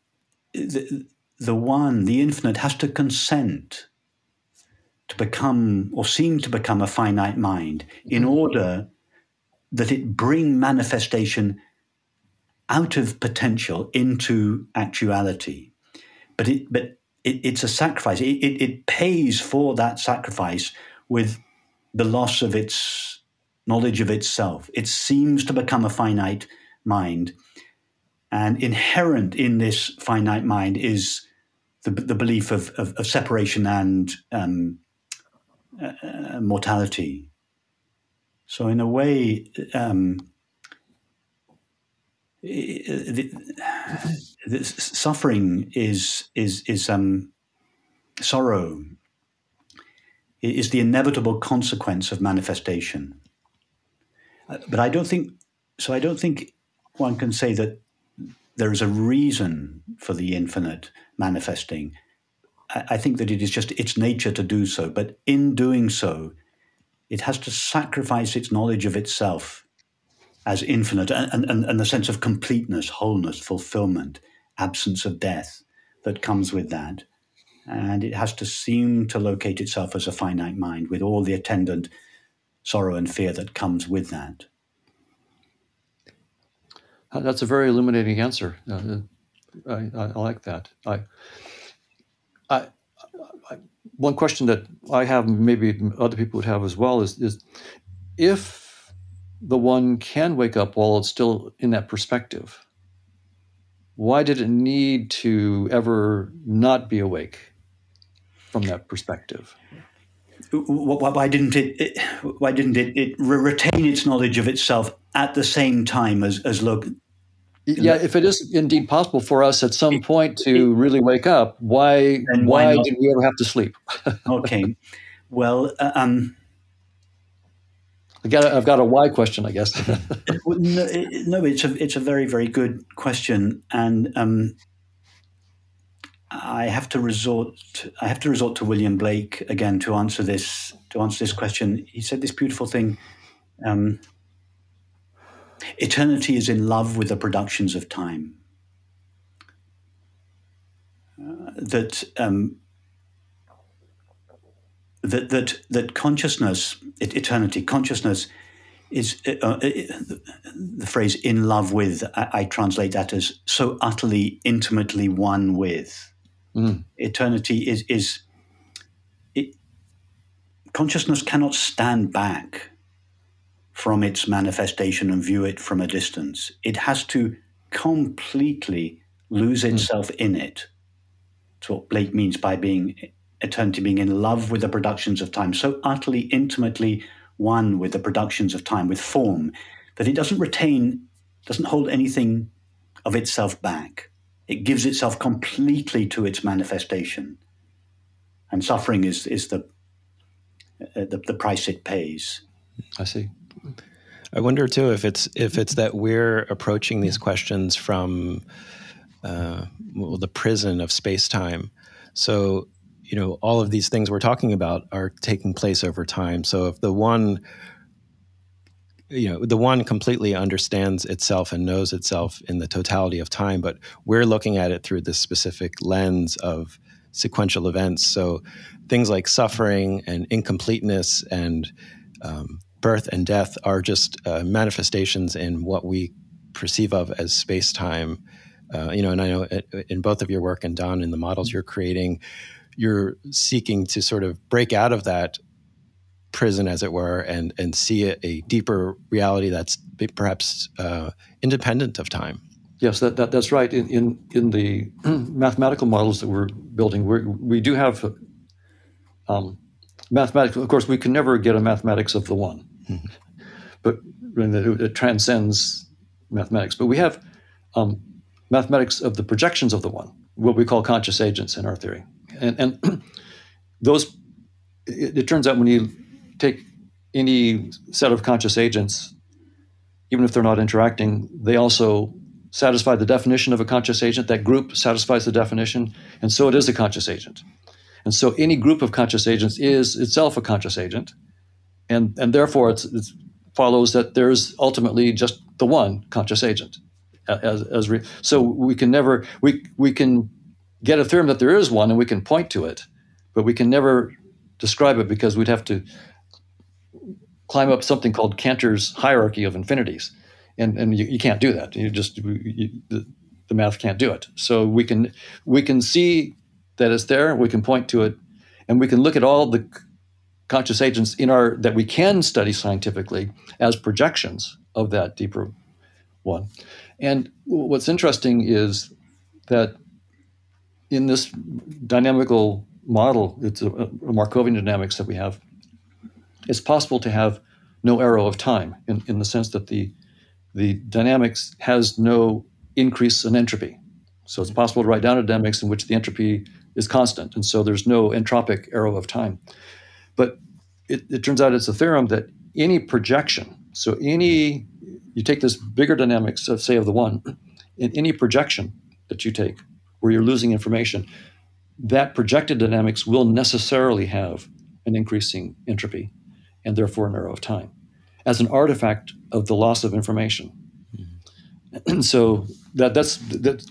the, the one, the infinite, has to consent to become or seem to become a finite mind in mm-hmm. order that it bring manifestation out of potential into actuality. But it but it, it's a sacrifice. It, it, it pays for that sacrifice with the loss of its knowledge of itself. It seems to become a finite mind and inherent in this finite mind is the, the belief of, of, of separation and um, uh, mortality. So, in a way, um, the, the suffering is is is um, sorrow is the inevitable consequence of manifestation. Uh, but I don't think so. I don't think one can say that there is a reason for the infinite manifesting. I, I think that it is just its nature to do so. But in doing so, it has to sacrifice its knowledge of itself as infinite and, and, and the sense of completeness, wholeness, fulfillment, absence of death that comes with that. And it has to seem to locate itself as a finite mind with all the attendant sorrow and fear that comes with that. Uh, that's a very illuminating answer. Uh, I, I, I, like that. I, I, one question that I have, maybe other people would have as well, is, is if the one can wake up while it's still in that perspective. Why did it need to ever not be awake from that perspective? Why didn't it? Why didn't it, it retain its knowledge of itself at the same time as as look? Yeah, if it is indeed possible for us at some point to really wake up, why why, why did we ever have to sleep? okay, well, uh, um, I got a, I've got a why question, I guess. no, it, no, it's a it's a very very good question, and um, I have to resort I have to resort to William Blake again to answer this to answer this question. He said this beautiful thing. Um, eternity is in love with the productions of time. Uh, that um, that that that consciousness, eternity, consciousness is uh, uh, the phrase "in love with." I, I, translate that as so utterly, intimately one with. Mm. Eternity is is it, consciousness cannot stand back from its manifestation and view it from a distance. It has to completely lose mm. itself mm. in it. That's what Blake means by being eternity being in love with the productions of time, so utterly intimately one with the productions of time, with form, that it doesn't retain, doesn't hold anything of itself back. It gives itself completely to its manifestation. And suffering is, is the, uh, the, the price it pays. I see. I wonder too if it's if it's that we're approaching these questions from uh, well, the prison of space time. So you know all of these things we're talking about are taking place over time. So if the one you know the one completely understands itself and knows itself in the totality of time but we're looking at it through this specific lens of sequential events. So things like suffering and incompleteness and um, birth and death are just uh, manifestations in what we perceive of as space-time. Uh, you know and i know in both of your work and don in the models you're creating you're seeking to sort of break out of that prison, as it were, and and see a, a deeper reality that's perhaps uh, independent of time. Yes, that, that that's right. In in, in the mathematical models that we're building, we we do have um, mathematics. Of course, we can never get a mathematics of the one, mm-hmm. but it, it, transcends mathematics. But we have um, mathematics of the projections of the one, what we call conscious agents in our theory and, and those it, it, turns out when you take any set of conscious agents even if they're not interacting they also satisfy the definition of a conscious agent. That group satisfies the definition and so it is a conscious agent. And so any group of conscious agents is itself a conscious agent and and therefore it follows that there's ultimately just the one conscious agent as, as re, so we can never we we can get a theorem that there is one and we can point to it, but we can never describe it because we'd have to climb up something called Cantor's hierarchy of infinities. And, and you, you can't do that. You just you, the, the math can't do it. So we can we can see that it's there. We can point to it, and we can look at all the conscious agents in our that we can study scientifically as projections of that deeper one. And what's interesting is that in this dynamical model, it's a, a Markovian dynamics that we have, it's possible to have no arrow of time in, in the sense that the the dynamics has no increase in entropy. So it's possible to write down a dynamics in which the entropy is constant, and so there's no entropic arrow of time. But it, it turns out it's a theorem that any projection, so any you take this bigger dynamics of say of the one, in any projection that you take where you're losing information, that projected dynamics will necessarily have an increasing entropy and therefore an arrow of time as an artifact of the loss of information. Mm-hmm. And so that that's that.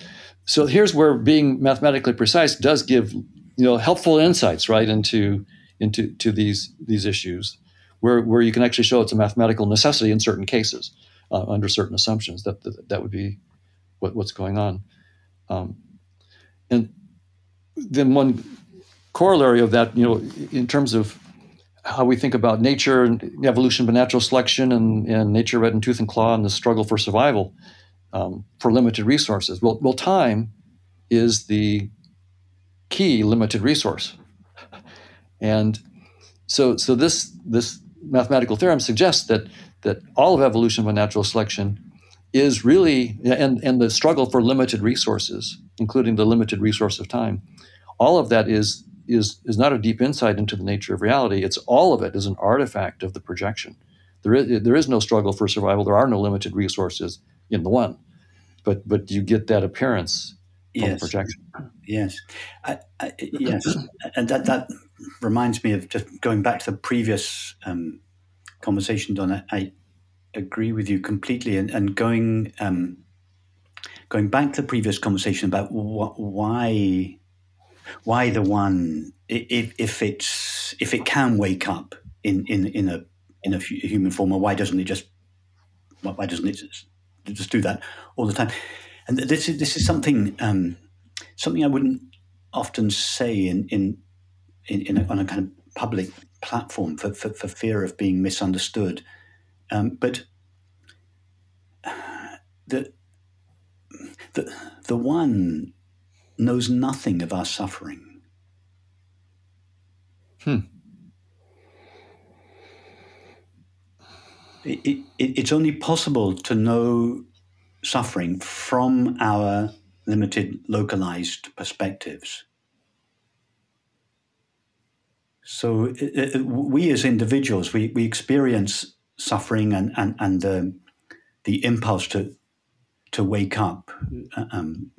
So here's where being mathematically precise does give you know helpful insights right into into to these these issues, where where you can actually show it's a mathematical necessity in certain cases uh, under certain assumptions that, that that would be what, what's going on. Um, and then one corollary of that, you know, in terms of how we think about nature and evolution by natural selection and, and nature red in tooth and claw and the struggle for survival um, for limited resources. Well, well, time is the key limited resource. And so, so this, this mathematical theorem suggests that, that all of evolution by natural selection is really, and, and the struggle for limited resources, including the limited resource of time, all of that is is is not a deep insight into the nature of reality. It's all of it is an artifact of the projection. There is there is no struggle for survival. There are no limited resources in the one, but but you get that appearance from yes. projection. Yes, I, I, yes, and that that reminds me of just going back to the previous um, conversation, Don. I, I, agree with you completely, and, and going um, going back to the previous conversation about wh- why why the one if, if it's if it can wake up in in in a in a human form, or why doesn't it just why doesn't it just, just do that all the time? And this is this is something um, something I wouldn't often say in in, in, in a, on a kind of public platform for, for, for fear of being misunderstood. Um, but the the the one knows nothing of our suffering. Hmm. It, it, it's only possible to know suffering from our limited, localized perspectives. So it, we as individuals, we, we experience suffering and, and, and the, the impulse to, to wake up um,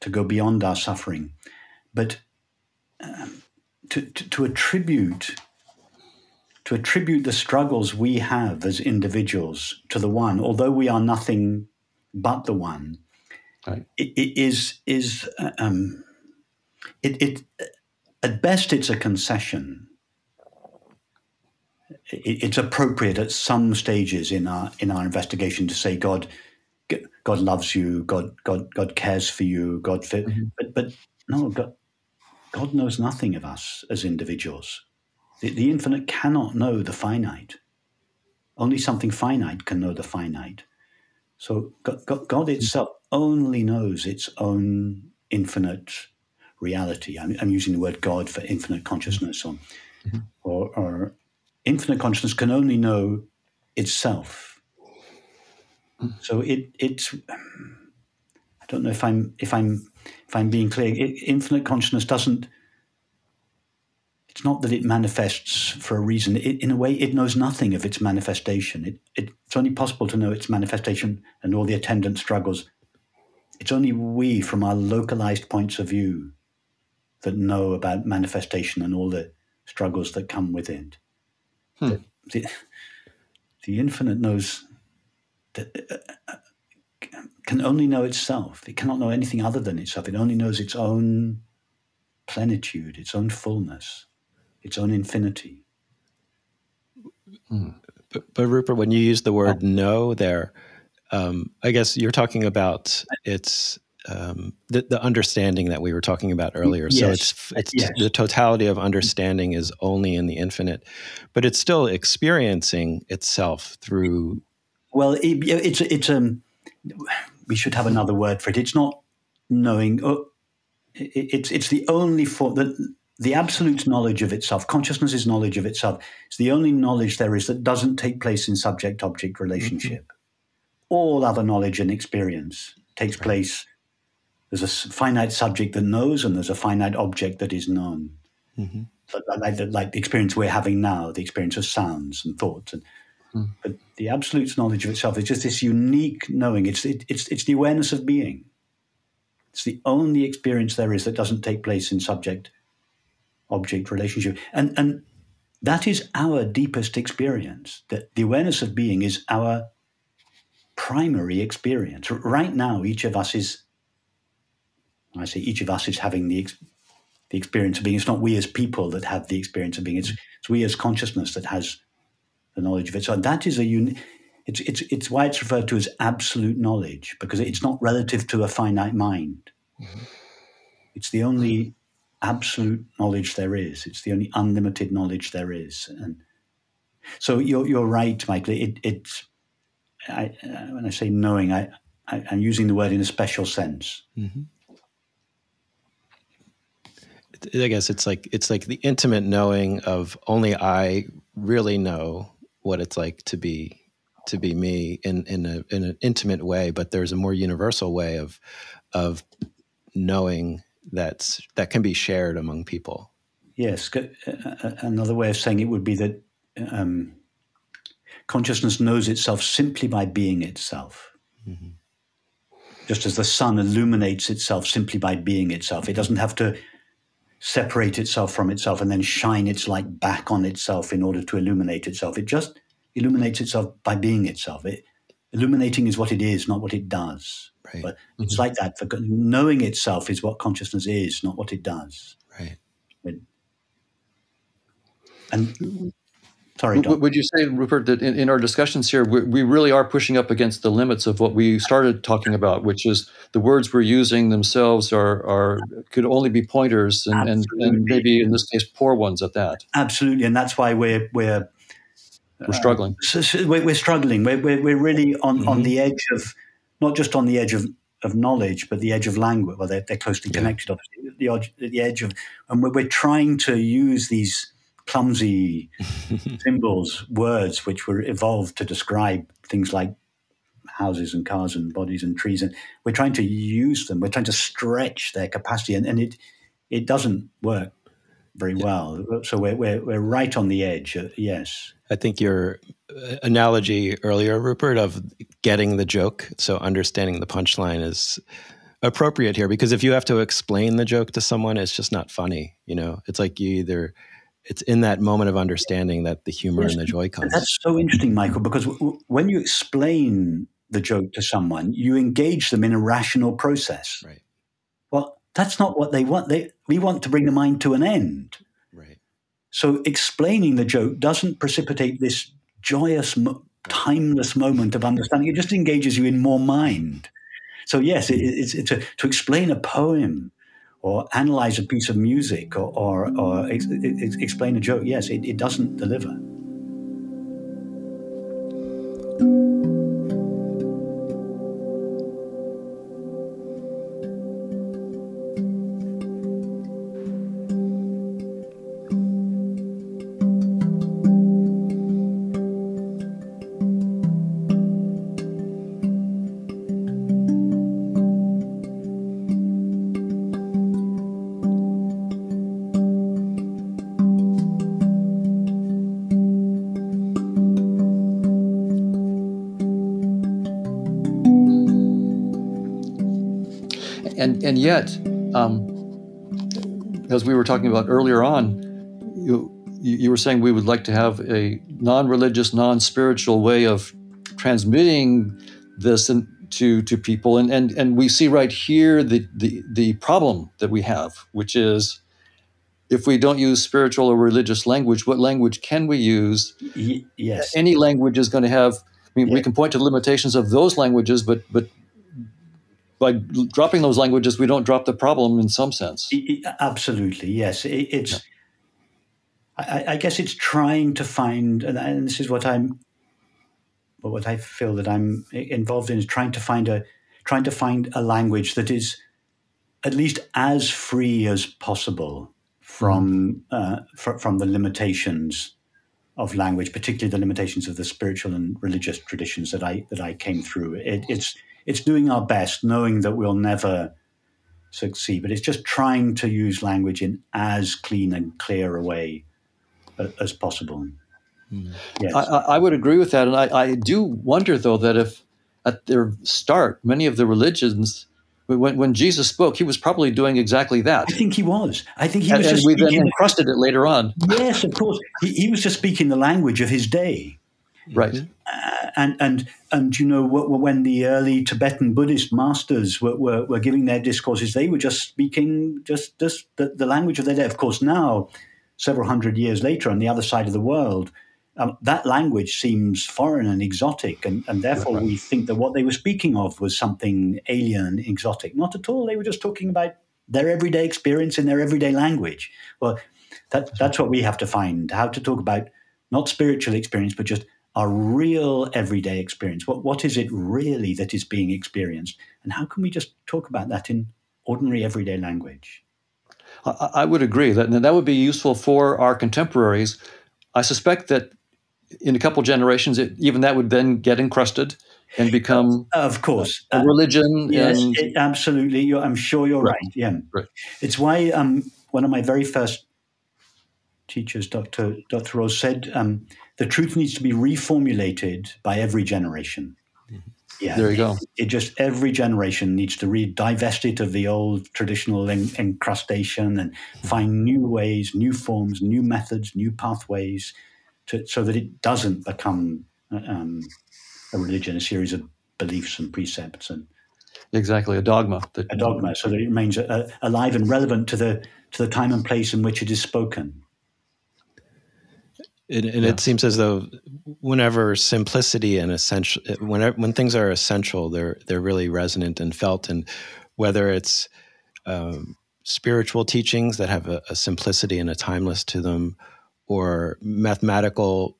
to go beyond our suffering, but um, to, to, to attribute to attribute the struggles we have as individuals to the one, although we are nothing but the one, right. it, it is is uh, um, it, it at best it's a concession. It, it's appropriate at some stages in our in our investigation to say, God, God loves you, God, God, God cares for you, God, mm-hmm. but, but no, God, God knows nothing of us as individuals. The, the infinite cannot know the finite. Only something finite can know the finite. So God, God, God mm-hmm. itself only knows its own infinite reality. I'm, I'm, using the word God for infinite consciousness, or, mm-hmm. or, or infinite consciousness can only know itself so it it's I don't know if I'm if I'm if I'm being clear. It, infinite consciousness doesn't. It's not that it manifests for a reason. It, in a way, it knows nothing of its manifestation. It, it, it's only possible to know its manifestation and all the attendant struggles. It's only we, from our localized points of view, that know about manifestation and all the struggles that come with it. Hmm. The, the, the infinite knows that can only know itself. It cannot know anything other than itself. It only knows its own plenitude, its own fullness, its own infinity. Mm. But, but, Rupert, when you use the word oh. "know" there, um, I guess you're talking about its um, the, the, understanding that we were talking about earlier. Yes. So it's it's yes. the totality of understanding is only in the infinite, but it's still experiencing itself through well, it, it's it's um, we should have another word for it. It's not knowing. Oh, it, it's it's the only form that the absolute knowledge of itself, consciousness is knowledge of itself. It's the only knowledge there is that doesn't take place in subject object relationship. Mm-hmm. All other knowledge and experience takes right. place. There's a finite subject that knows, and there's a finite object that is known. Mm-hmm. So, like, the, like, the, experience we're having now, the experience of sounds and thoughts. And, mm. But the absolute knowledge of itself is just this unique knowing. It's, it, it's, it's the awareness of being. It's the only experience there is that doesn't take place in subject object relationship. And, and that is our deepest experience, that the awareness of being is our primary experience. Right now, each of us is, I say each of us is having the, the experience of being. It's not we as people that have the experience of being, it's, it's we as consciousness that has the knowledge of it. So that is a unique. It's, it's, it's why it's referred to as absolute knowledge, because it's not relative to a finite mind. Mm-hmm. It's the only absolute knowledge there is. It's the only unlimited knowledge there is. And so you're, you're right, Michael. It, it's, I, uh, when I say knowing, I, I, am using the word in a special sense. Mm-hmm. I guess it's like it's like the intimate knowing of only I really know what it's like to be to be me in in a in an intimate way, but there's a more universal way of of knowing that's that can be shared among people. Yes, another way of saying it would be that um, consciousness knows itself simply by being itself. Mm-hmm. Just as the sun illuminates itself simply by being itself, it doesn't have to separate itself from itself and then shine its light back on itself in order to illuminate itself. It just illuminates itself by being itself. It, illuminating is what it is, not what it does. Right. But mm-hmm. it's like that. For knowing itself is what consciousness is, not what it does. Right. And sorry, Don. would you say, Rupert, that in, in our discussions here, we, we, really are pushing up against the limits of what we started talking about, which is the words we're using themselves are are could only be pointers, and, and, and maybe in this case, poor ones at that. Absolutely, and that's why we're we're we're struggling. Uh, so, so we're, we're, struggling. We're, we're, we're really on, mm-hmm. on the edge of not just on the edge of, of knowledge, but the edge of language. Well, they're, they're closely connected, yeah. obviously. The, the edge of, and we're, we're trying to use these clumsy symbols, words, which were evolved to describe things like houses and cars and bodies and trees, and we're trying to use them. We're trying to stretch their capacity, and, and it it doesn't work very yeah. well. So we're, we're we're right on the edge. Uh, yes. I think your uh, analogy earlier, Rupert, of getting the joke, so understanding the punchline is appropriate here because if you have to explain the joke to someone, it's just not funny. You know, it's like you either it's in that moment of understanding that the humor yes, and the joy comes. That's so interesting, Michael, because w- when you explain the joke to someone, you engage them in a rational process. Right. Well, that's not what they want. They we want to bring the mind to an end. Right. So explaining the joke doesn't precipitate this joyous, timeless moment of understanding. It just engages you in more mind. So yes, it, it's, it's a, to explain a poem or analyze a piece of music or, or, or ex, ex, explain a joke. Yes, it, it doesn't deliver. And yet, um, as we were talking about earlier on, you you were saying we would like to have a non-religious, non-spiritual way of transmitting this and to to people, and and and we see right here the the the problem that we have, which is if we don't use spiritual or religious language, what language can we use? Yes. Any language is going to have. I mean, yeah. we can point to the limitations of those languages, but but by dropping those languages, we don't drop the problem in some sense. Absolutely, yes. It's. Yeah. I, I, guess it's trying to find, and this is what I'm, what I feel that I'm involved in is trying to find a, trying to find a language that is at least as free as possible from uh, fr- from the limitations of language, particularly the limitations of the spiritual and religious traditions that I that I came through. It, it's it's doing our best, knowing that we'll never succeed, but it's just trying to use language in as clean and clear a way as possible. Mm. Yes. I, I, would agree with that, and I, I do wonder though that if at their start, many of the religions when, when Jesus spoke, he was probably doing exactly that. I think he was. I think he was and, just. And we then encrusted it later on. Yes, of course. He, he was just speaking the language of his day. Right. Uh, and and and you know when the early Tibetan Buddhist masters were, were, were giving their discourses, they were just speaking just just the, the language of their day. Of course, now several hundred years later, on the other side of the world, um, that language seems foreign and exotic, and, and therefore right. we think that what they were speaking of was something alien and exotic. Not at all. They were just talking about their everyday experience in their everyday language. Well, that, that's what we have to find how to talk about not spiritual experience, but just our real everyday experience. What, what is it really that is being experienced? And how can we just talk about that in ordinary everyday language? I, I would agree that that would be useful for our contemporaries. I suspect that in a couple generations, it, even that would then get encrusted and become, of course, a religion. yes, and, it, absolutely. You're, I'm sure you're right. right. Yeah, right. It's why um, one of my very first teachers, Dr. Dr. Roles, said um, the truth needs to be reformulated by every generation. Mm-hmm. Yeah, there you go. It, just every generation needs to re divest it of the old traditional en- encrustation and find new ways, new forms, new methods, new pathways to, so that it doesn't become um, a religion, a series of beliefs and precepts and exactly a dogma. That, a dogma, so that it remains uh, alive and relevant to the to the time and place in which it is spoken. It, and yeah. it seems as though whenever simplicity and essential, whenever when things are essential, they're they're really resonant and felt. And whether it's um, spiritual teachings that have a, a simplicity and a timeless to them, or mathematical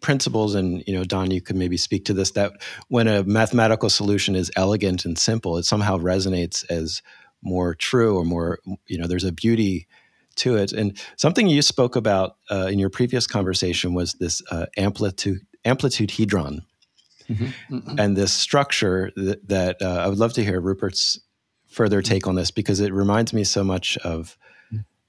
principles and you know don you could maybe speak to this that when a mathematical solution is elegant and simple it somehow resonates as more true or more you know there's a beauty to it and something you spoke about uh, in your previous conversation was this uh, amplitude amplituhedron mm-hmm. Mm-hmm. and this structure that, that uh, i would love to hear rupert's further take on this because it reminds me so much of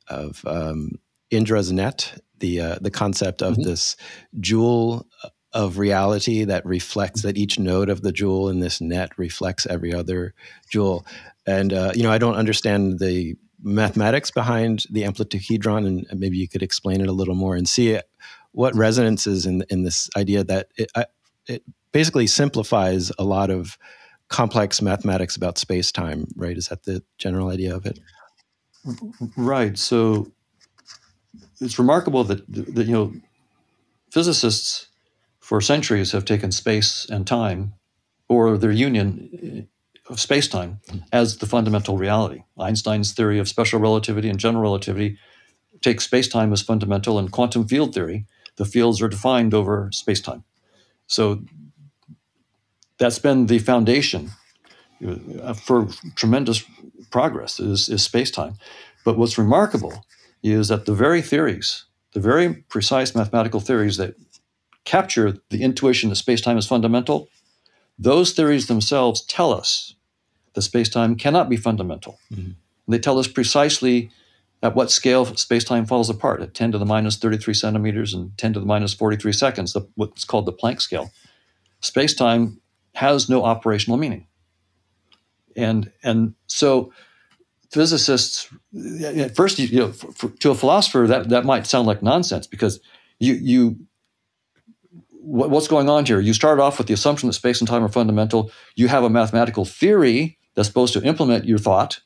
of um, indra's net the uh, the concept of mm-hmm. this jewel of reality that reflects that each node of the jewel in this net reflects every other jewel. And uh, you know, I don't understand the mathematics behind the amplitude and maybe you could explain it a little more and see what resonances in in this idea that it, it basically simplifies a lot of complex mathematics about space time. Right? Is that the general idea of it? Right. So it's remarkable that, that you know physicists for centuries have taken space and time or their union of space-time as the fundamental reality. Einstein's theory of special relativity and general relativity takes space-time as fundamental and quantum field theory, the fields are defined over space-time. So that's been the foundation uh, for tremendous progress is, is space-time. But what's remarkable is that the very theories, the very precise mathematical theories that capture the intuition that space-time is fundamental, those theories themselves tell us that space-time cannot be fundamental. Mm-hmm. They tell us precisely at what scale space-time falls apart at 10 to the minus 33 centimeters and 10 to the minus 43 seconds, the, what's called the Planck scale. Space-time has no operational meaning. And, and so physicists at first you, know for, for, to a philosopher that that might sound like nonsense because you you what, what's going on here you start off with the assumption that space and time are fundamental you have a mathematical theory that's supposed to implement your thought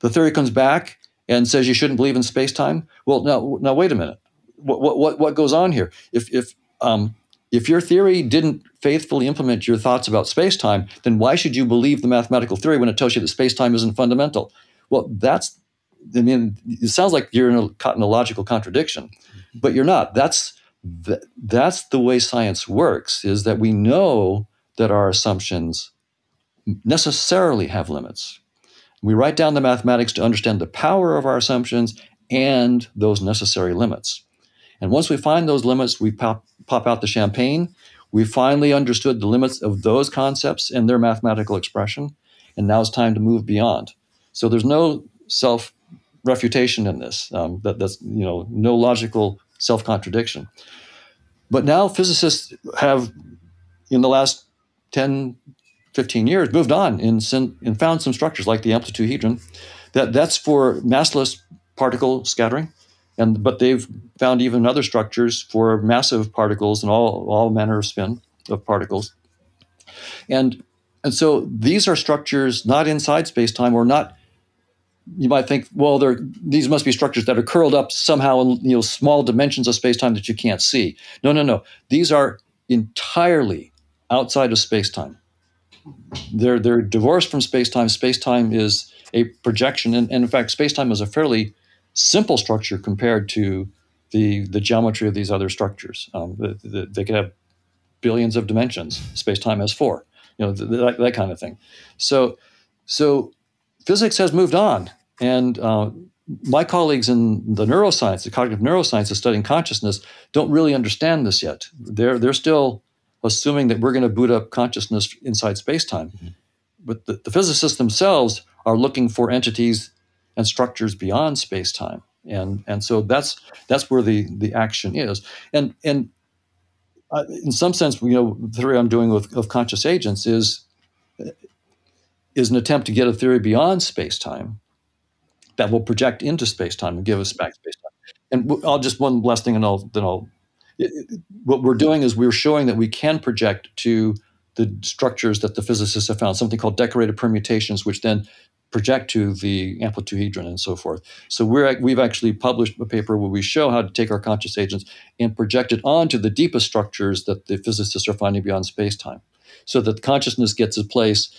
the theory comes back and says you shouldn't believe in space time well now now wait a minute what what what goes on here if if um, if your theory didn't faithfully implement your thoughts about space time, then why should you believe the mathematical theory when it tells you that space time isn't fundamental? Well, that's, I mean, it sounds like you're in a, caught in a logical contradiction, but you're not. That's, that's the way science works, is that we know that our assumptions necessarily have limits. We write down the mathematics to understand the power of our assumptions and those necessary limits. And once we find those limits, we pop, pop out the champagne. We finally understood the limits of those concepts and their mathematical expression. And now it's time to move beyond. So there's no self refutation in this. Um, that, that's you know no logical self contradiction. But now physicists have, in the last 10, 15 years, moved on and, and found some structures like the amplituhedron That that's for massless particle scattering, and but they've found even other structures for massive particles and all all manner of spin of particles. And and so these are structures not inside space-time or not you might think, well, there these must be structures that are curled up somehow in you know small dimensions of space-time that you can't see. No, no, no. These are entirely outside of space-time. They're they're divorced from space-time. Space-time is a projection, and, and in fact, space-time is a fairly simple structure compared to the the geometry of these other structures. Um, the, the, they could have billions of dimensions. Space-time has four. You know that, that kind of thing. So so physics has moved on. And uh, my colleagues in the neuroscience, the cognitive neuroscience studying consciousness, don't really understand this yet. They're, they're still assuming that we're going to boot up consciousness inside space-time. Mm-hmm. But the, the, physicists themselves are looking for entities and structures beyond space-time. And, and so that's that's where the, the action is. And, and uh, in some sense, you know, the theory I'm doing with of conscious agents is is an attempt to get a theory beyond space time that will project into space time and give us back space time. And I'll just one last thing, and I'll then I'll. It, what we're doing is we're showing that we can project to the structures that the physicists have found, something called decorated permutations, which then project to the amplituhedron and so forth. So we're we've actually published a paper where we show how to take our conscious agents and project it onto the deepest structures that the physicists are finding beyond space-time, so that consciousness gets a place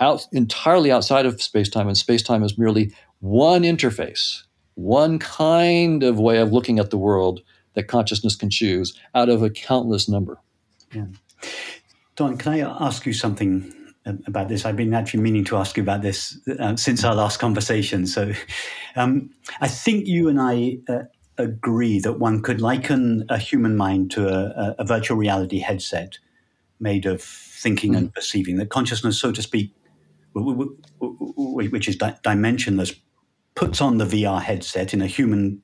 out entirely outside of space-time, and space-time is merely one interface, one kind of way of looking at the world that consciousness can choose out of a countless number. Yeah. Don, can I ask you something about this? I've been actually meaning to ask you about this uh, since our last conversation. So um, I think you and I uh, agree that one could liken a human mind to a, a virtual reality headset made of thinking mm. and perceiving, that consciousness, so to speak, which is dimensionless, puts on the VR headset. In a human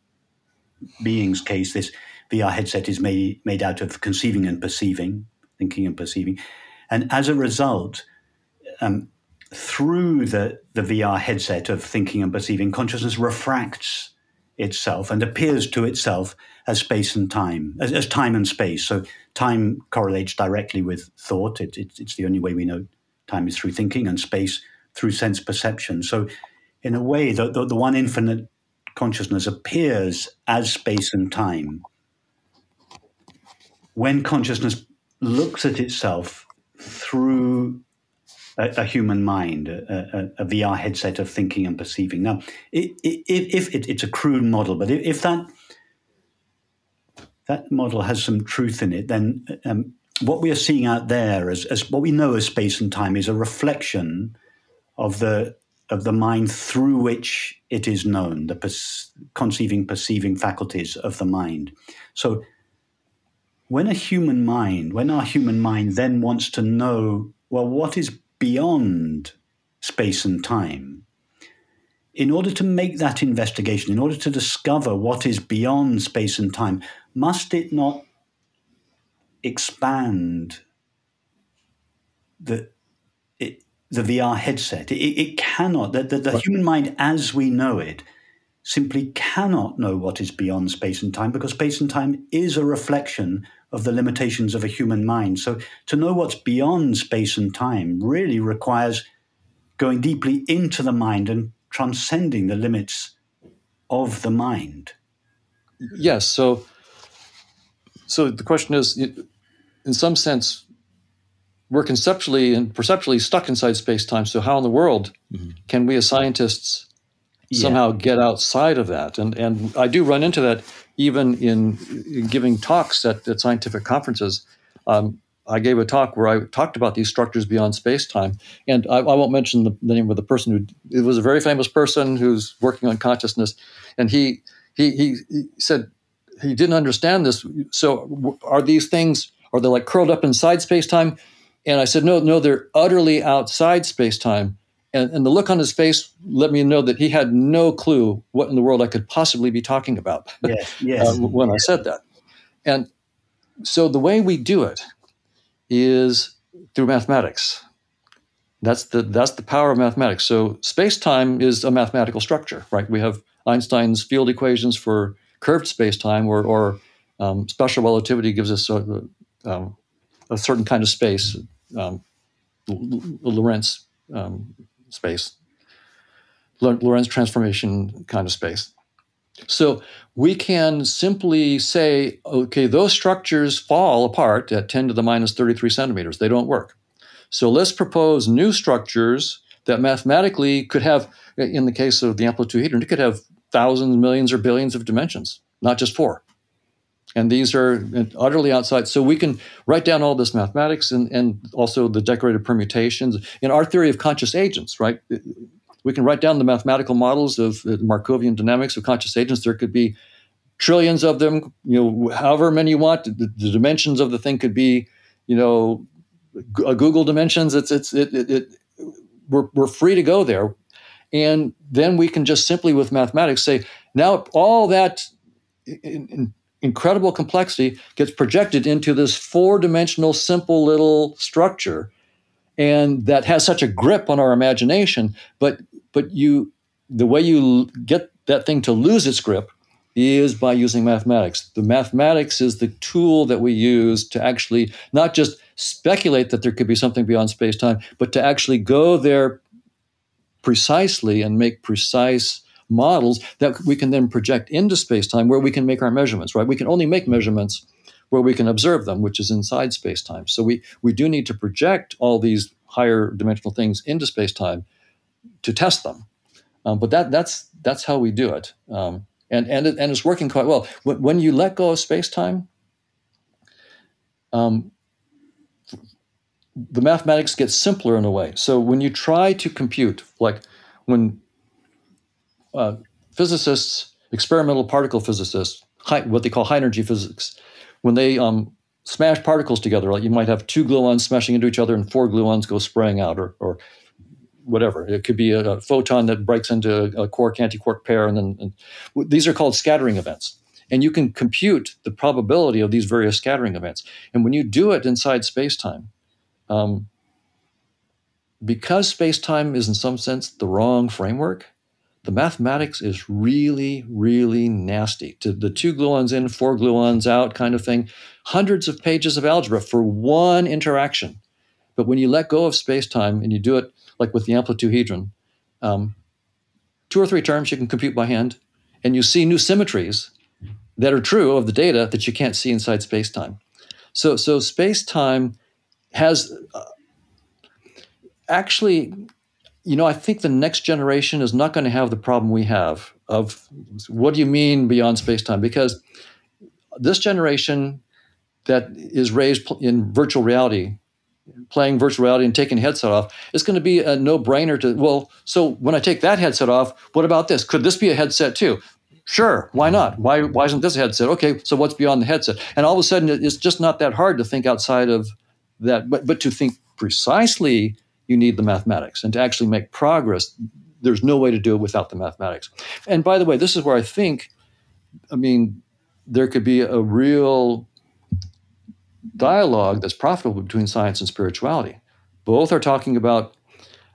being's case, this VR headset is made, made out of conceiving and perceiving, thinking and perceiving. And as a result, um, through the, the VR headset of thinking and perceiving, consciousness refracts itself and appears to itself as space and time, as, as time and space. So time correlates directly with thought. It, it, it's the only way we know Time is through thinking, and space through sense perception. So, in a way, the, the, the one infinite consciousness appears as space and time. When consciousness looks at itself through a, a human mind, a, a, a, VR headset of thinking and perceiving. Now, if, if it, it's a crude model, but if, that that model has some truth in it, then um, what we are seeing out there as, as what we know as space and time is a reflection of the of the mind through which it is known, the conceiving, perceiving faculties of the mind. So, when a human mind, when our human mind then wants to know, well, what is beyond space and time, in order to make that investigation, in order to discover what is beyond space and time, must it not expand the the VR headset. It, it cannot. The, the, the human mind, as we know it, simply cannot know what is beyond space and time because space and time is a reflection of the limitations of a human mind. So to know what's beyond space and time really requires going deeply into the mind and transcending the limits of the mind. Yes. So, so the question is, in some sense, we're conceptually and perceptually stuck inside space time. So, how in the world mm-hmm. can we as scientists yeah. somehow get outside of that? And, and I do run into that even in, in giving talks at, at scientific conferences. Um, I gave a talk where I talked about these structures beyond space time. And I, I won't mention the, the, name of the person who, it was a very famous person who's working on consciousness. And he, he, he, he said he didn't understand this. So are these things, are they like curled up inside space time? And I said, no, no, they're utterly outside space time. And, and the look on his face let me know that he had no clue what in the world I could possibly be talking about yes, yes. uh, when I said that. And so the way we do it is through mathematics. That's the that's the power of mathematics. So space-time is a mathematical structure, right? We have Einstein's field equations for curved space-time, or, or um, special relativity gives us a, um, a, certain kind of space, um, Lorentz um, space, Lorentz transformation kind of space. So we can simply say, okay, those structures fall apart at 10 to the minus 33 centimeters. They don't work. So let's propose new structures that mathematically could have, in the case of the amplituhedron it could have thousands, millions, or billions of dimensions, not just four. And these are utterly outside. So we can write down all this mathematics and, and also the decorated permutations. In our theory of conscious agents, right? we can write down the mathematical models of Markovian dynamics of conscious agents. There could be trillions of them, you know, however many you want. The, the dimensions of the thing could be, you know, a uh, googol dimensions. It's it's it, it, it we're, we're free to go there, and then we can just simply with mathematics say now all that in, in incredible complexity gets projected into this four-dimensional simple little structure and that has such a grip on our imagination but but you the way you get that thing to lose its grip is by using mathematics. The mathematics is the tool that we use to actually not just speculate that there could be something beyond space time, but to actually go there precisely and make precise models that we can then project into space time where we can make our measurements, right? We can only make measurements where we can observe them, which is inside space time. So we, we do need to project all these higher dimensional things into space time to test them. Um, but that that's that's how we do it, um, and and it, and it's working quite well. When, you let go of space time, um, the mathematics gets simpler in a way. So when you try to compute, like when uh, physicists, experimental particle physicists, high, what they call high energy physics, when they um, smash particles together, like you might have two gluons smashing into each other and four gluons go spraying out, or, or whatever. It could be a, a photon that breaks into a, quark anti-quark pair, and then and these are called scattering events. And you can compute the probability of these various scattering events. And when you do it inside space-time, um, because space-time is in some sense the wrong framework, the mathematics is really, really nasty. To the two gluons in, four gluons out kind of thing. Hundreds of pages of algebra for one interaction. But when you let go of space-time and you do it like with the amplituhedron, um, two or three terms you can compute by hand, and you see new symmetries that are true of the data that you can't see inside space-time. So, so space-time has uh, actually, you know, I think the next generation is not going to have the problem we have of what do you mean beyond space-time? Because this generation that is raised in virtual reality playing virtual reality and taking headset off, it's going to be a no brainer to, well, so when I take that headset off, what about this? Could this be a headset too? Sure, why not? Why, why isn't this a headset? Okay, so what's beyond the headset? And all of a sudden, it's just not that hard to think outside of that, but, but to think precisely, you need the mathematics. And to actually make progress, there's no way to do it without the mathematics. And by the way, this is where I think, I mean, there could be a real dialogue that's profitable between science and spirituality. Both are talking about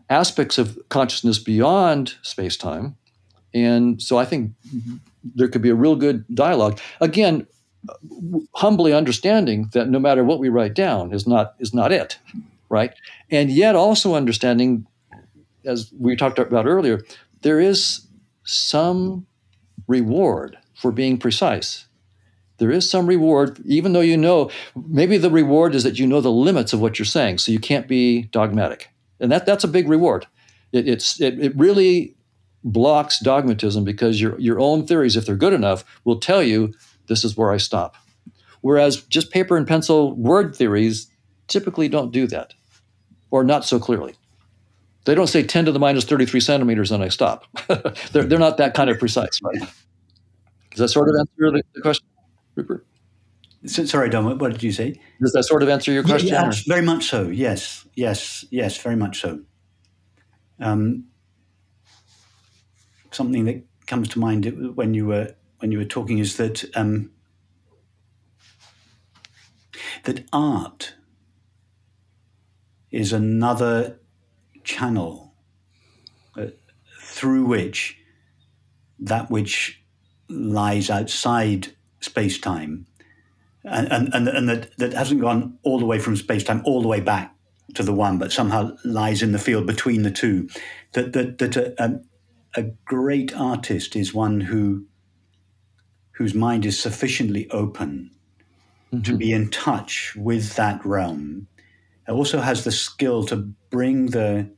aspects of consciousness beyond space time. And so I think there could be a real good dialogue. Again, humbly understanding that no matter what we write down is not is not it, right? And yet also understanding, as we talked about earlier, there is some reward for being precise there is some reward, even though you know, maybe the reward is that you know the limits of what you're saying, so you can't be dogmatic. And that, that's a big reward. It, it's, it, it really blocks dogmatism because your, your own theories, if they're good enough, will tell you this is where I stop. Whereas just paper and pencil word theories, typically don't do that, or not so clearly. They don't say 10 to the minus 33 centimeters and I stop. they're, they're not that kind of precise. Right? Does that sort of answer the, the question, Rupert? So, sorry, Don, what did you say? Does that sort of answer your question? Yeah, yeah, very much so. Yes, yes, yes, very much so. Um, something that comes to mind when you were when you were talking is that um, that art is another channel uh, through which that which lies outside space time and, and, and, and that, that hasn't gone all the way from space time all the way back to the one, but somehow lies in the field between the two. That, that, that a, a, a great artist is one who whose mind is sufficiently open mm-hmm. to be in touch with that realm. Also has the skill to bring the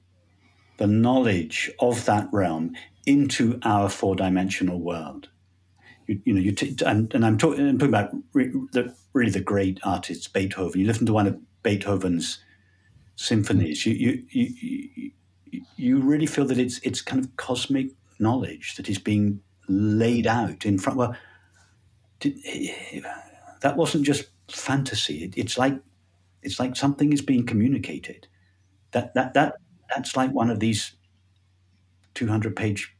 the knowledge of that realm into our four dimensional world. You, you, know, you t- and, and I'm, talk- I'm, talking about re- the, really the great artists, Beethoven. You listen to one of Beethoven's symphonies, you, you, you, you really feel that it's it's kind of cosmic knowledge that is being laid out in front. Well, did, eh, that wasn't just fantasy. It, it's like it's like something is being communicated. That that that that's like one of these two hundred page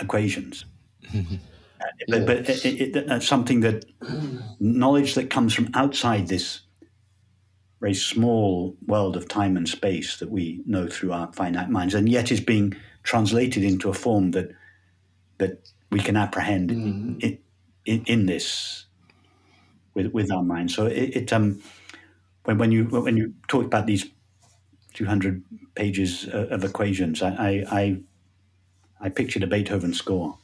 equations. Mm-hmm. Uh, yeah. But, but it, it, something that knowledge that comes from outside this very small world of time and space that we know through our finite minds, and yet is being translated into a form that that we can apprehend mm-hmm. in, in, in, this with with our mind. So it, it, um when when you when you talk about these two hundred pages uh, of equations, I, I, I pictured a Beethoven score,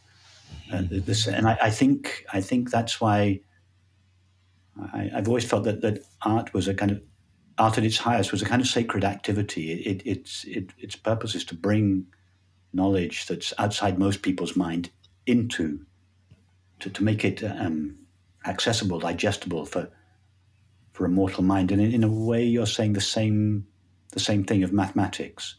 uh, this, and I, I think I think that's why. I, have always felt that, that art was a kind of art at its highest was a kind of sacred activity. It, it, its, it, its purpose is to bring knowledge that's outside most people's mind into, to, to make it um, accessible, digestible for, for a mortal mind. And in, in, a way, you're saying the same, the same thing of mathematics,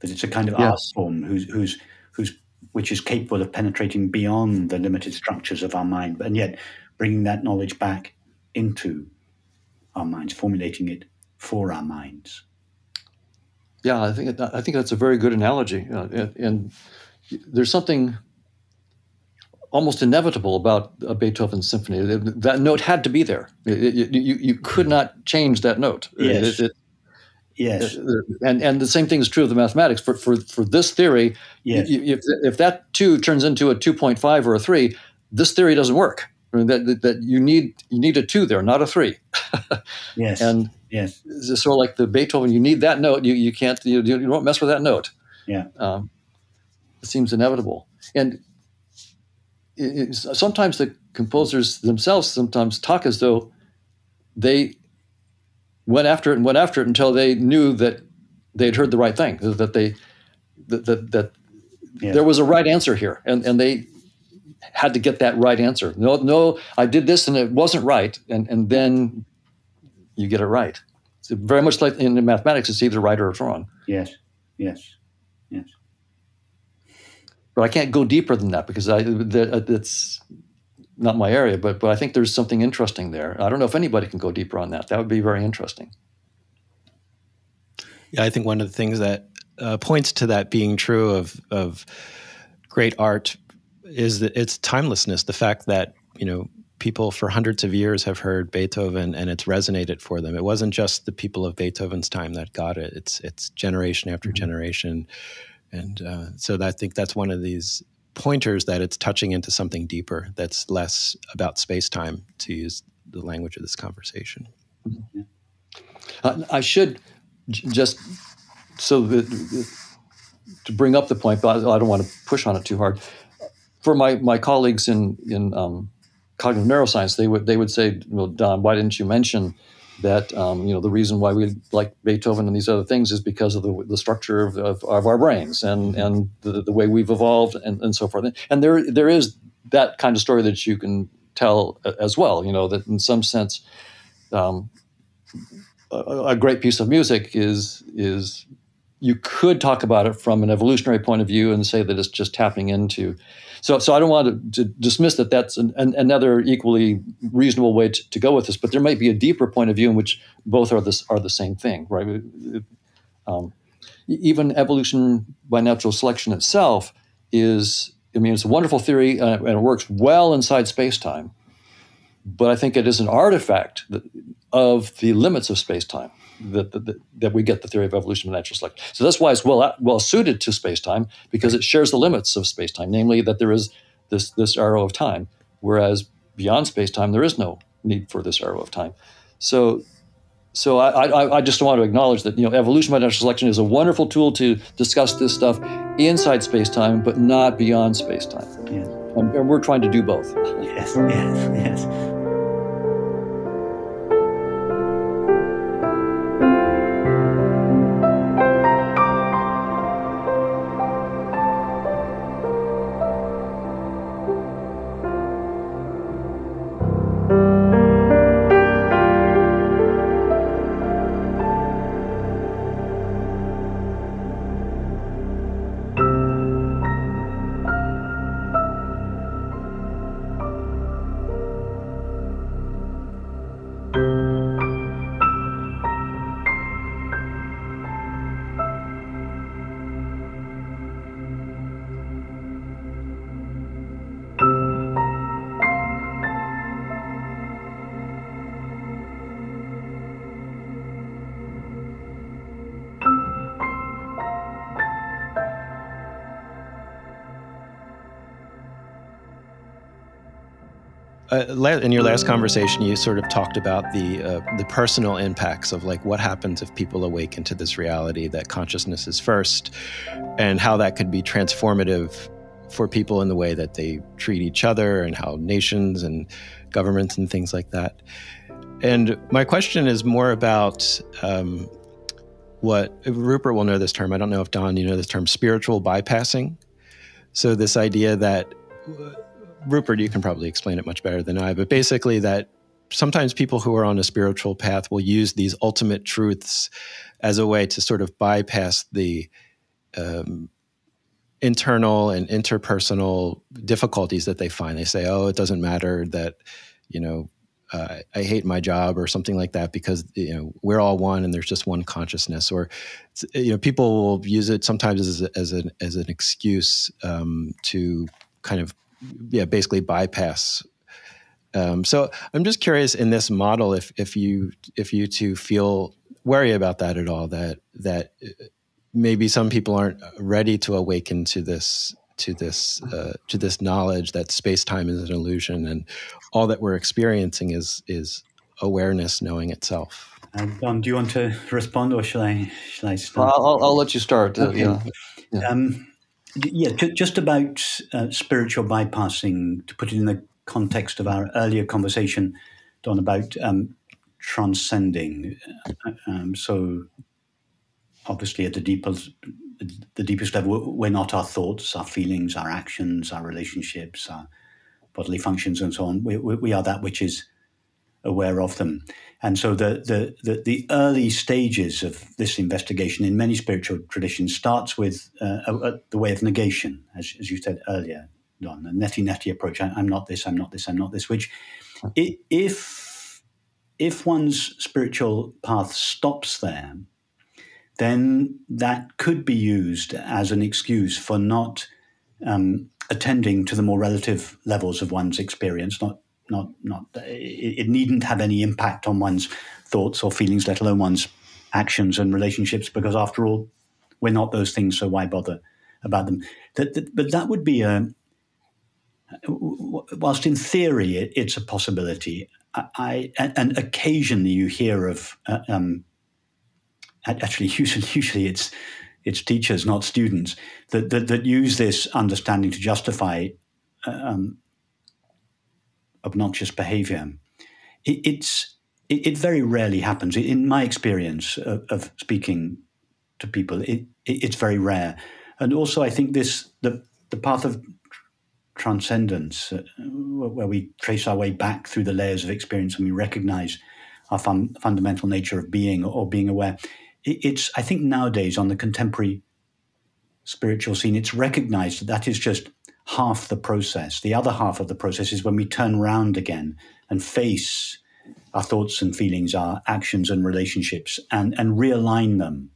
that it's a kind of yes. art form whose, whose, whose, which is capable of penetrating beyond the limited structures of our mind, and yet bringing that knowledge back into our minds, formulating it for our minds. Yeah, I think I think that's a very good analogy, uh, and, and, there's something almost inevitable about a Beethoven symphony. That note had to be there. It, you, you could not change that note. Yes. It, yes. And and the same thing is true of the mathematics. For for, for this theory, yes. if, if that two turns into a two point five or a three, this theory doesn't work. I mean, that, that, that you need you need a two there, not a three. yes. And yes, it's sort of like the Beethoven. You need that note. You you can't you, you don't mess with that note. Yeah. Um, it seems inevitable, and it, sometimes the composers themselves sometimes talk as though they went after it and went after it until they knew that they had heard the right thing, that they that that, that yeah. there was a right answer here, and and they had to get that right answer. No, no, I did this and it wasn't right, and and then you get it right. It's very much like in mathematics, it's either right or it's wrong. Yes, yes, yes. But I can't go deeper than that because I that's not my area. But but I think there's something interesting there. I don't know if anybody can go deeper on that. That would be very interesting. Yeah, I think one of the things that uh, points to that being true of of great art is that it's timelessness. The fact that you know people for hundreds of years have heard Beethoven and it's resonated for them. It wasn't just the people of Beethoven's time that got it. It's it's generation after mm-hmm. generation, and uh, so I think that's one of these pointers that it's touching into something deeper that's less about space time to use the language of this conversation. Mm-hmm. Uh, I should j- just so to bring up the point, but I don't want to push on it too hard for my, my colleagues in in um, cognitive neuroscience, they would they would say, "Well, Don, why didn't you mention that um, you know the reason why we like Beethoven and these other things is because of the, the structure of, of, of our brains and and the, the way we've evolved and, and so forth." And there there is that kind of story that you can tell as well. You know that in some sense. Um, a, a great piece of music is is you could talk about it from an evolutionary point of view and say that it's just tapping into. So, so I don't want to, to dismiss that that's an, an, another equally reasonable way to, to, go with this, but there might be a deeper point of view in which both are this are the same thing, right? Um, even evolution by natural selection itself is, I mean, it's a wonderful theory uh, and it works well inside space time, but I think it is an artifact of the limits of space time that, that, that we get the theory of evolution by natural selection. So that's why it's well uh, well suited to space time because it shares the limits of space time, namely that there is this this arrow of time, whereas beyond space time there is no need for this arrow of time. So so I, I, I, just want to acknowledge that you know evolution by natural selection is a wonderful tool to discuss this stuff inside space time, but not beyond space time. Yes. And, and, we're trying to do both. Yes, yes, yes. In your last conversation, you sort of talked about the uh, the personal impacts of like what happens if people awaken to this reality that consciousness is first, and how that could be transformative for people in the way that they treat each other and how nations and governments and things like that. And my question is more about um, what Rupert will know this term. I don't know if Don, you know this term, spiritual bypassing. So this idea that Rupert, you can probably explain it much better than I, but basically that sometimes people who are on a spiritual path will use these ultimate truths as a way to sort of bypass the um, internal and interpersonal difficulties that they find. They say, "Oh, it doesn't matter that you know uh, I hate my job or something like that because you know we're all one and there's just one consciousness." Or you know, people will use it sometimes as, as an as an excuse um, to kind of yeah, basically bypass. Um, so I'm just curious in this model if if you if you two feel worry about that at all that that uh, maybe some people aren't ready to awaken to this to this uh, to this knowledge that space time is an illusion and all that we're experiencing is is awareness knowing itself. Um, Don, do you want to respond, or shall I? Shall I start? I'll, I'll let you start. Uh, okay. yeah. yeah. Um, yeah, just about uh, spiritual bypassing, to put it in the context of our earlier conversation, Don, about um, transcending. Uh, um, so, obviously, at the deepest, the deepest level, we're not our thoughts, our feelings, our actions, our relationships, our bodily functions, and so on. We, we, we are that which is aware of them. And so the, the, the, the, early stages of this investigation in many spiritual traditions starts with uh, a, a, the way of negation, as, as you said earlier, Don, the neti neti approach. I, am not this, I'm not this, I'm not this, which if, if one's spiritual path stops there, then that could be used as an excuse for not um, attending to the more relative levels of one's experience, not not not it, it needn't have any impact on one's thoughts or feelings, let alone one's actions and relationships, because after all, we're not those things, so why bother about them? That, that, but that would be a, whilst in theory it, it's a possibility. I, and occasionally you hear of uh, um, actually usually, usually it's it's teachers, not students, that, that, that use this understanding to justify uh, um, obnoxious behavior. It, it's it, it, very rarely happens. In my experience of, of speaking to people, it, it, it's very rare. And also, I think this the the path of transcendence, uh, where we trace our way back through the layers of experience and we recognize our fun, fundamental nature of being or being aware. It, it's, I think, nowadays on the contemporary spiritual scene, it's recognized that that is just half the process. The other half of the process is when we turn around again and face our thoughts and feelings, our actions and relationships, and, and realign them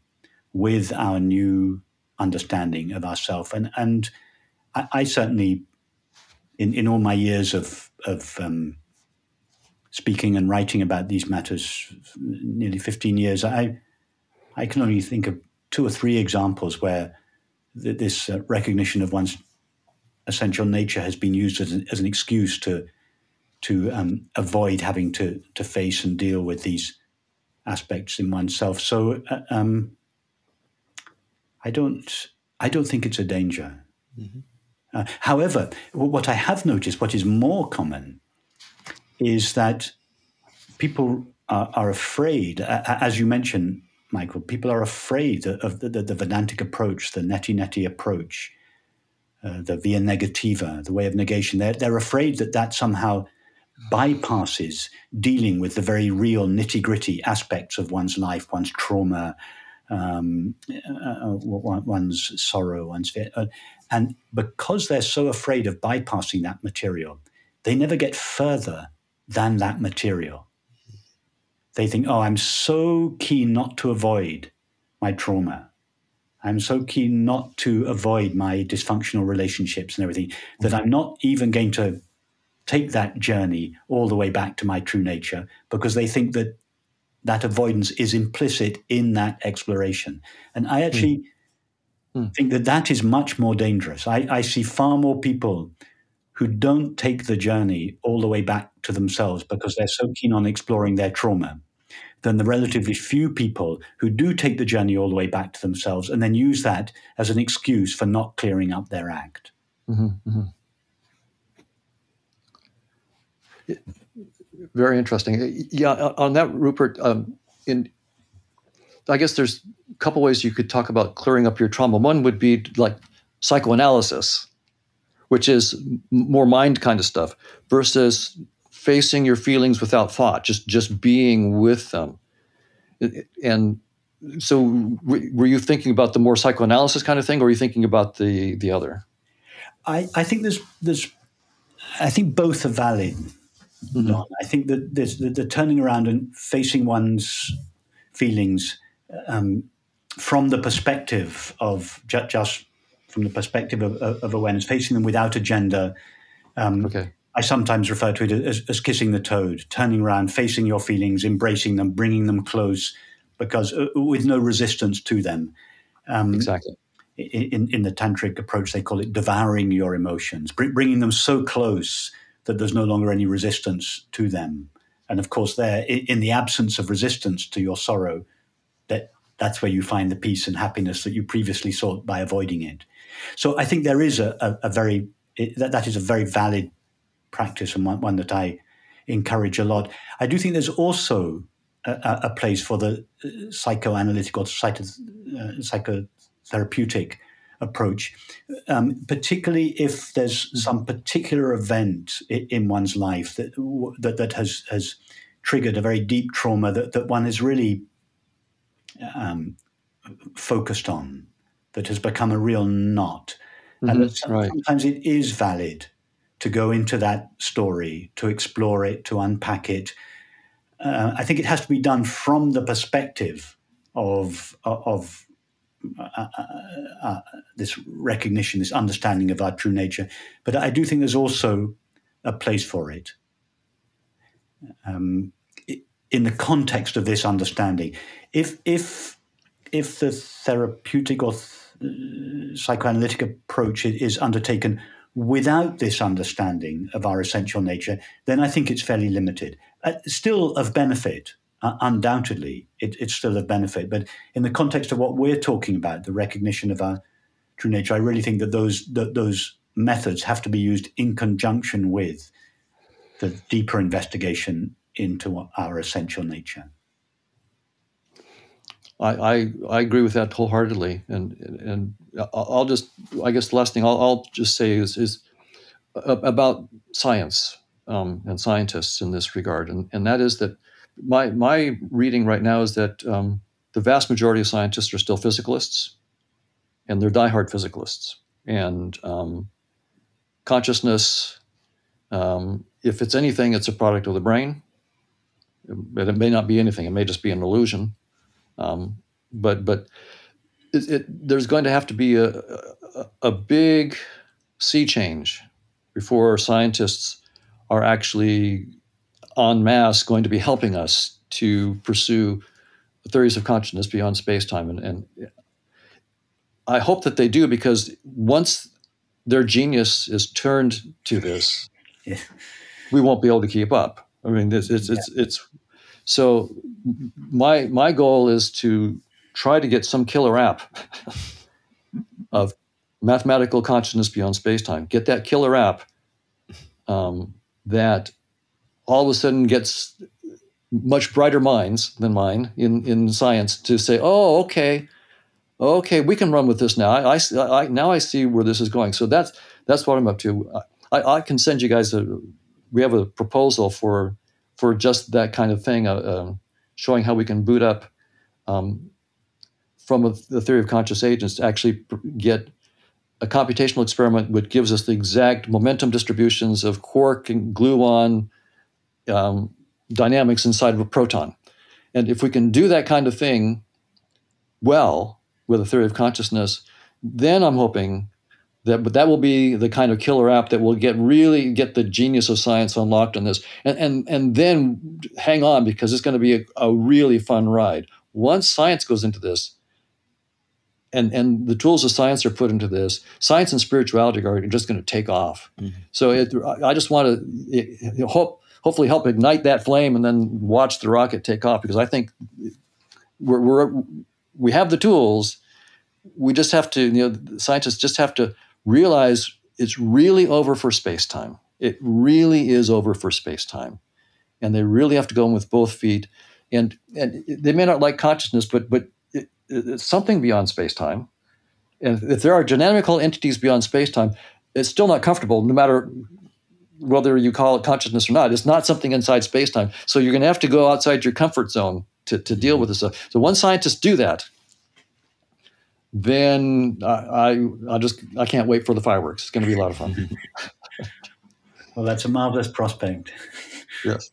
with our new understanding of ourself. And, and I, I, certainly, in, in all my years of, of um, speaking and writing about these matters, nearly 15 years, I, I can only think of two or three examples where th- this uh, recognition of one's essential nature has been used as an, as an excuse to to um, avoid having to to face and deal with these aspects in oneself. So uh, um, I don't I don't think it's a danger. Mm-hmm. Uh, however, what I have noticed, what is more common, is that people are, are afraid, uh, as you mentioned, Michael. People are afraid of the, the, the Vedantic approach, the neti neti approach, uh, the via negativa, the way of negation. They're, they're afraid that that somehow bypasses dealing with the very real nitty gritty aspects of one's life, one's trauma, um, uh, uh one's sorrow, one's fear. Uh, and because they're so afraid of bypassing that material, they never get further than that material. They think, oh, I'm so keen not to avoid my trauma. I'm so keen not to avoid my dysfunctional relationships and everything that I'm not even going to take that journey all the way back to my true nature because they think that that avoidance is implicit in that exploration. And I actually mm. think that that is much more dangerous. I, I see far more people who don't take the journey all the way back to themselves because they're so keen on exploring their trauma than the relatively few people who do take the journey all the way back to themselves and then use that as an excuse for not clearing up their act. Mm-hmm, mm-hmm. Very interesting. Yeah, on that, Rupert. Um, in, I guess there's a couple ways you could talk about clearing up your trauma. One would be like psychoanalysis, which is more mind kind of stuff, versus facing your feelings without thought, just just being with them. And so, were you thinking about the more psychoanalysis kind of thing, or are you thinking about the the other? I, I think there's there's I think both are valid. Mm-hmm. I think that there's the, the, turning around and facing one's feelings um, from the perspective of ju- just from the perspective of, of, awareness, facing them without agenda. Um, okay. I sometimes refer to it as, as, kissing the toad, turning around, facing your feelings, embracing them, bringing them close, because uh, with no resistance to them. Um, exactly. In, in the tantric approach, they call it devouring your emotions, br- bringing them so close that there's no longer any resistance to them. And of course, there, in the absence of resistance to your sorrow, that that's where you find the peace and happiness that you previously sought by avoiding it. So I think there is a, a, a very that, that is a very valid practice and one, one, that I encourage a lot. I do think there's also a, a place for the uh, psychoanalytic or psycho, uh, psychotherapeutic approach, um, particularly if there's some particular event in one's life that that, that has has triggered a very deep trauma that, that one is really um, focused on, that has become a real knot. Mm-hmm, and sometimes right. it is valid to go into that story, to explore it, to unpack it. Uh, I think it has to be done from the perspective of of uh, uh, uh, this recognition, this understanding of our true nature. But I do think there's also a place for it. Um, in the context of this understanding, if if if the therapeutic or th- psychoanalytic approach is undertaken without this understanding of our essential nature, then I think it's fairly limited. Uh, still of benefit, uh, undoubtedly, it, it's still of benefit. But in the context of what we're talking about, the recognition of our true nature, I really think that those that those methods have to be used in conjunction with the deeper investigation into our essential nature. I, I, I agree with that wholeheartedly, and and I'll just I guess the last thing I'll, I'll just say is is about science um, and scientists in this regard, and and that is that my my reading right now is that um, the vast majority of scientists are still physicalists, and they're diehard physicalists. And um, consciousness, um, if it's anything, it's a product of the brain. But it may not be anything. It may just be an illusion. Um, but but it, it, there's going to have to be a, a, a big sea change before scientists are actually en masse going to be helping us to pursue theories of consciousness beyond space-time and, and i hope that they do because once their genius is turned to this yeah. we won't be able to keep up i mean it's it's, yeah. it's, it's so my my goal is to try to get some killer app of mathematical consciousness beyond space-time get that killer app um, that all of a sudden gets much brighter minds than mine in, in science to say, oh, okay, okay, we can run with this now. I, I, I now I see where this is going. So that's that's what I'm up to. I, I can send you guys a. We have a proposal for for just that kind of thing, uh, uh, showing how we can boot up um, from a, the theory of conscious agents to actually get a computational experiment which gives us the exact momentum distributions of quark and gluon um, dynamics inside of a proton. And if we can do that kind of thing well with a theory of consciousness, then I'm hoping that but that will be the kind of killer app that will get really get the genius of science unlocked on this. And and and then hang on because it's going to be a, a really fun ride. Once science goes into this, and and the tools of science are put into this science and spirituality are just going to take off mm-hmm. so it, i just want to hope hopefully help ignite that flame and then watch the rocket take off because i think we're, we're we have the tools we just have to you know scientists just have to realize it's really over for space-time it really is over for space-time and they really have to go in with both feet and and they may not like consciousness but but it's something beyond space-time and if there are dynamical entities beyond space-time it's still not comfortable no matter whether you call it consciousness or not. It's not something inside space time. So you're going to have to go outside your comfort zone to, to deal with this stuff. So once scientists do that, then I, I, I just I can't wait for the fireworks. It's going to be a lot of fun. well, that's a marvelous prospect. yes.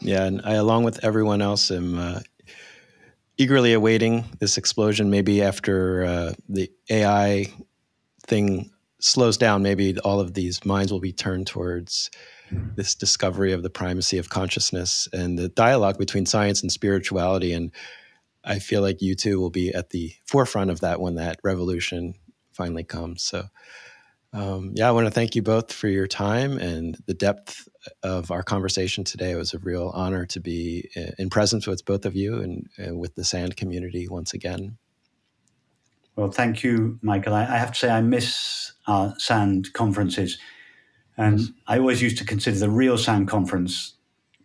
Yeah, and I, along with everyone else, am uh, eagerly awaiting this explosion. Maybe after uh, the AI thing slows down, maybe all of these minds will be turned towards this discovery of the primacy of consciousness and the dialogue between science and spirituality. And I feel like you two will be at the forefront of that when that revolution finally comes. So, um, yeah, I want to thank you both for your time and the depth of our conversation today. It was a real honor to be uh, in presence with both of you and, and with the SAND community once again. Well, thank you, Michael. I, I have to say, I miss our SAND conferences. And. I always used to consider the real SAND conference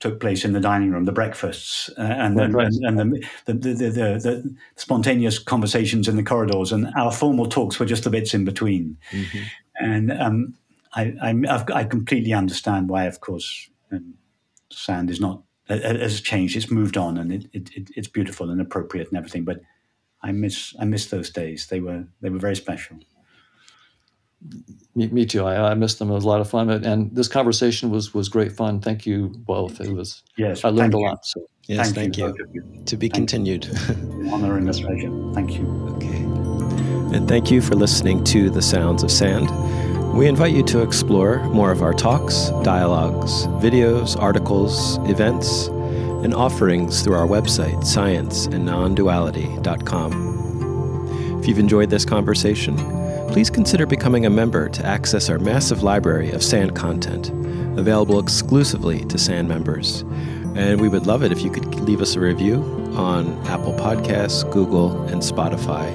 took place in the dining room, the breakfasts, uh, and, and, and, and the, the, the, the, the spontaneous conversations in the corridors. And our formal talks were just the bits in between. Mm-hmm. And um, I, I, I, completely understand why, of course, um, SAND is not has changed. It's moved on, and it, it, it's beautiful and appropriate and everything. But I miss I miss those days. They were they were very special. Me, me too. I, I missed them. It was a lot of fun, and this conversation was was great fun. Thank you both. It was yes. I learned a lot. So yes, thank, thank you. you. To be thank continued. Honor and pleasure. Thank you. Okay, and thank you for listening to the Sounds of Sand. We invite you to explore more of our talks, dialogues, videos, articles, events and offerings through our website, scienceandnonduality.com. If you've enjoyed this conversation, please consider becoming a member to access our massive library of SAND content, available exclusively to SAND members. And we would love it if you could leave us a review on Apple Podcasts, Google, and Spotify.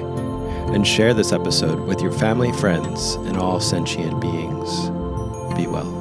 And share this episode with your family, friends, and all sentient beings. Be well.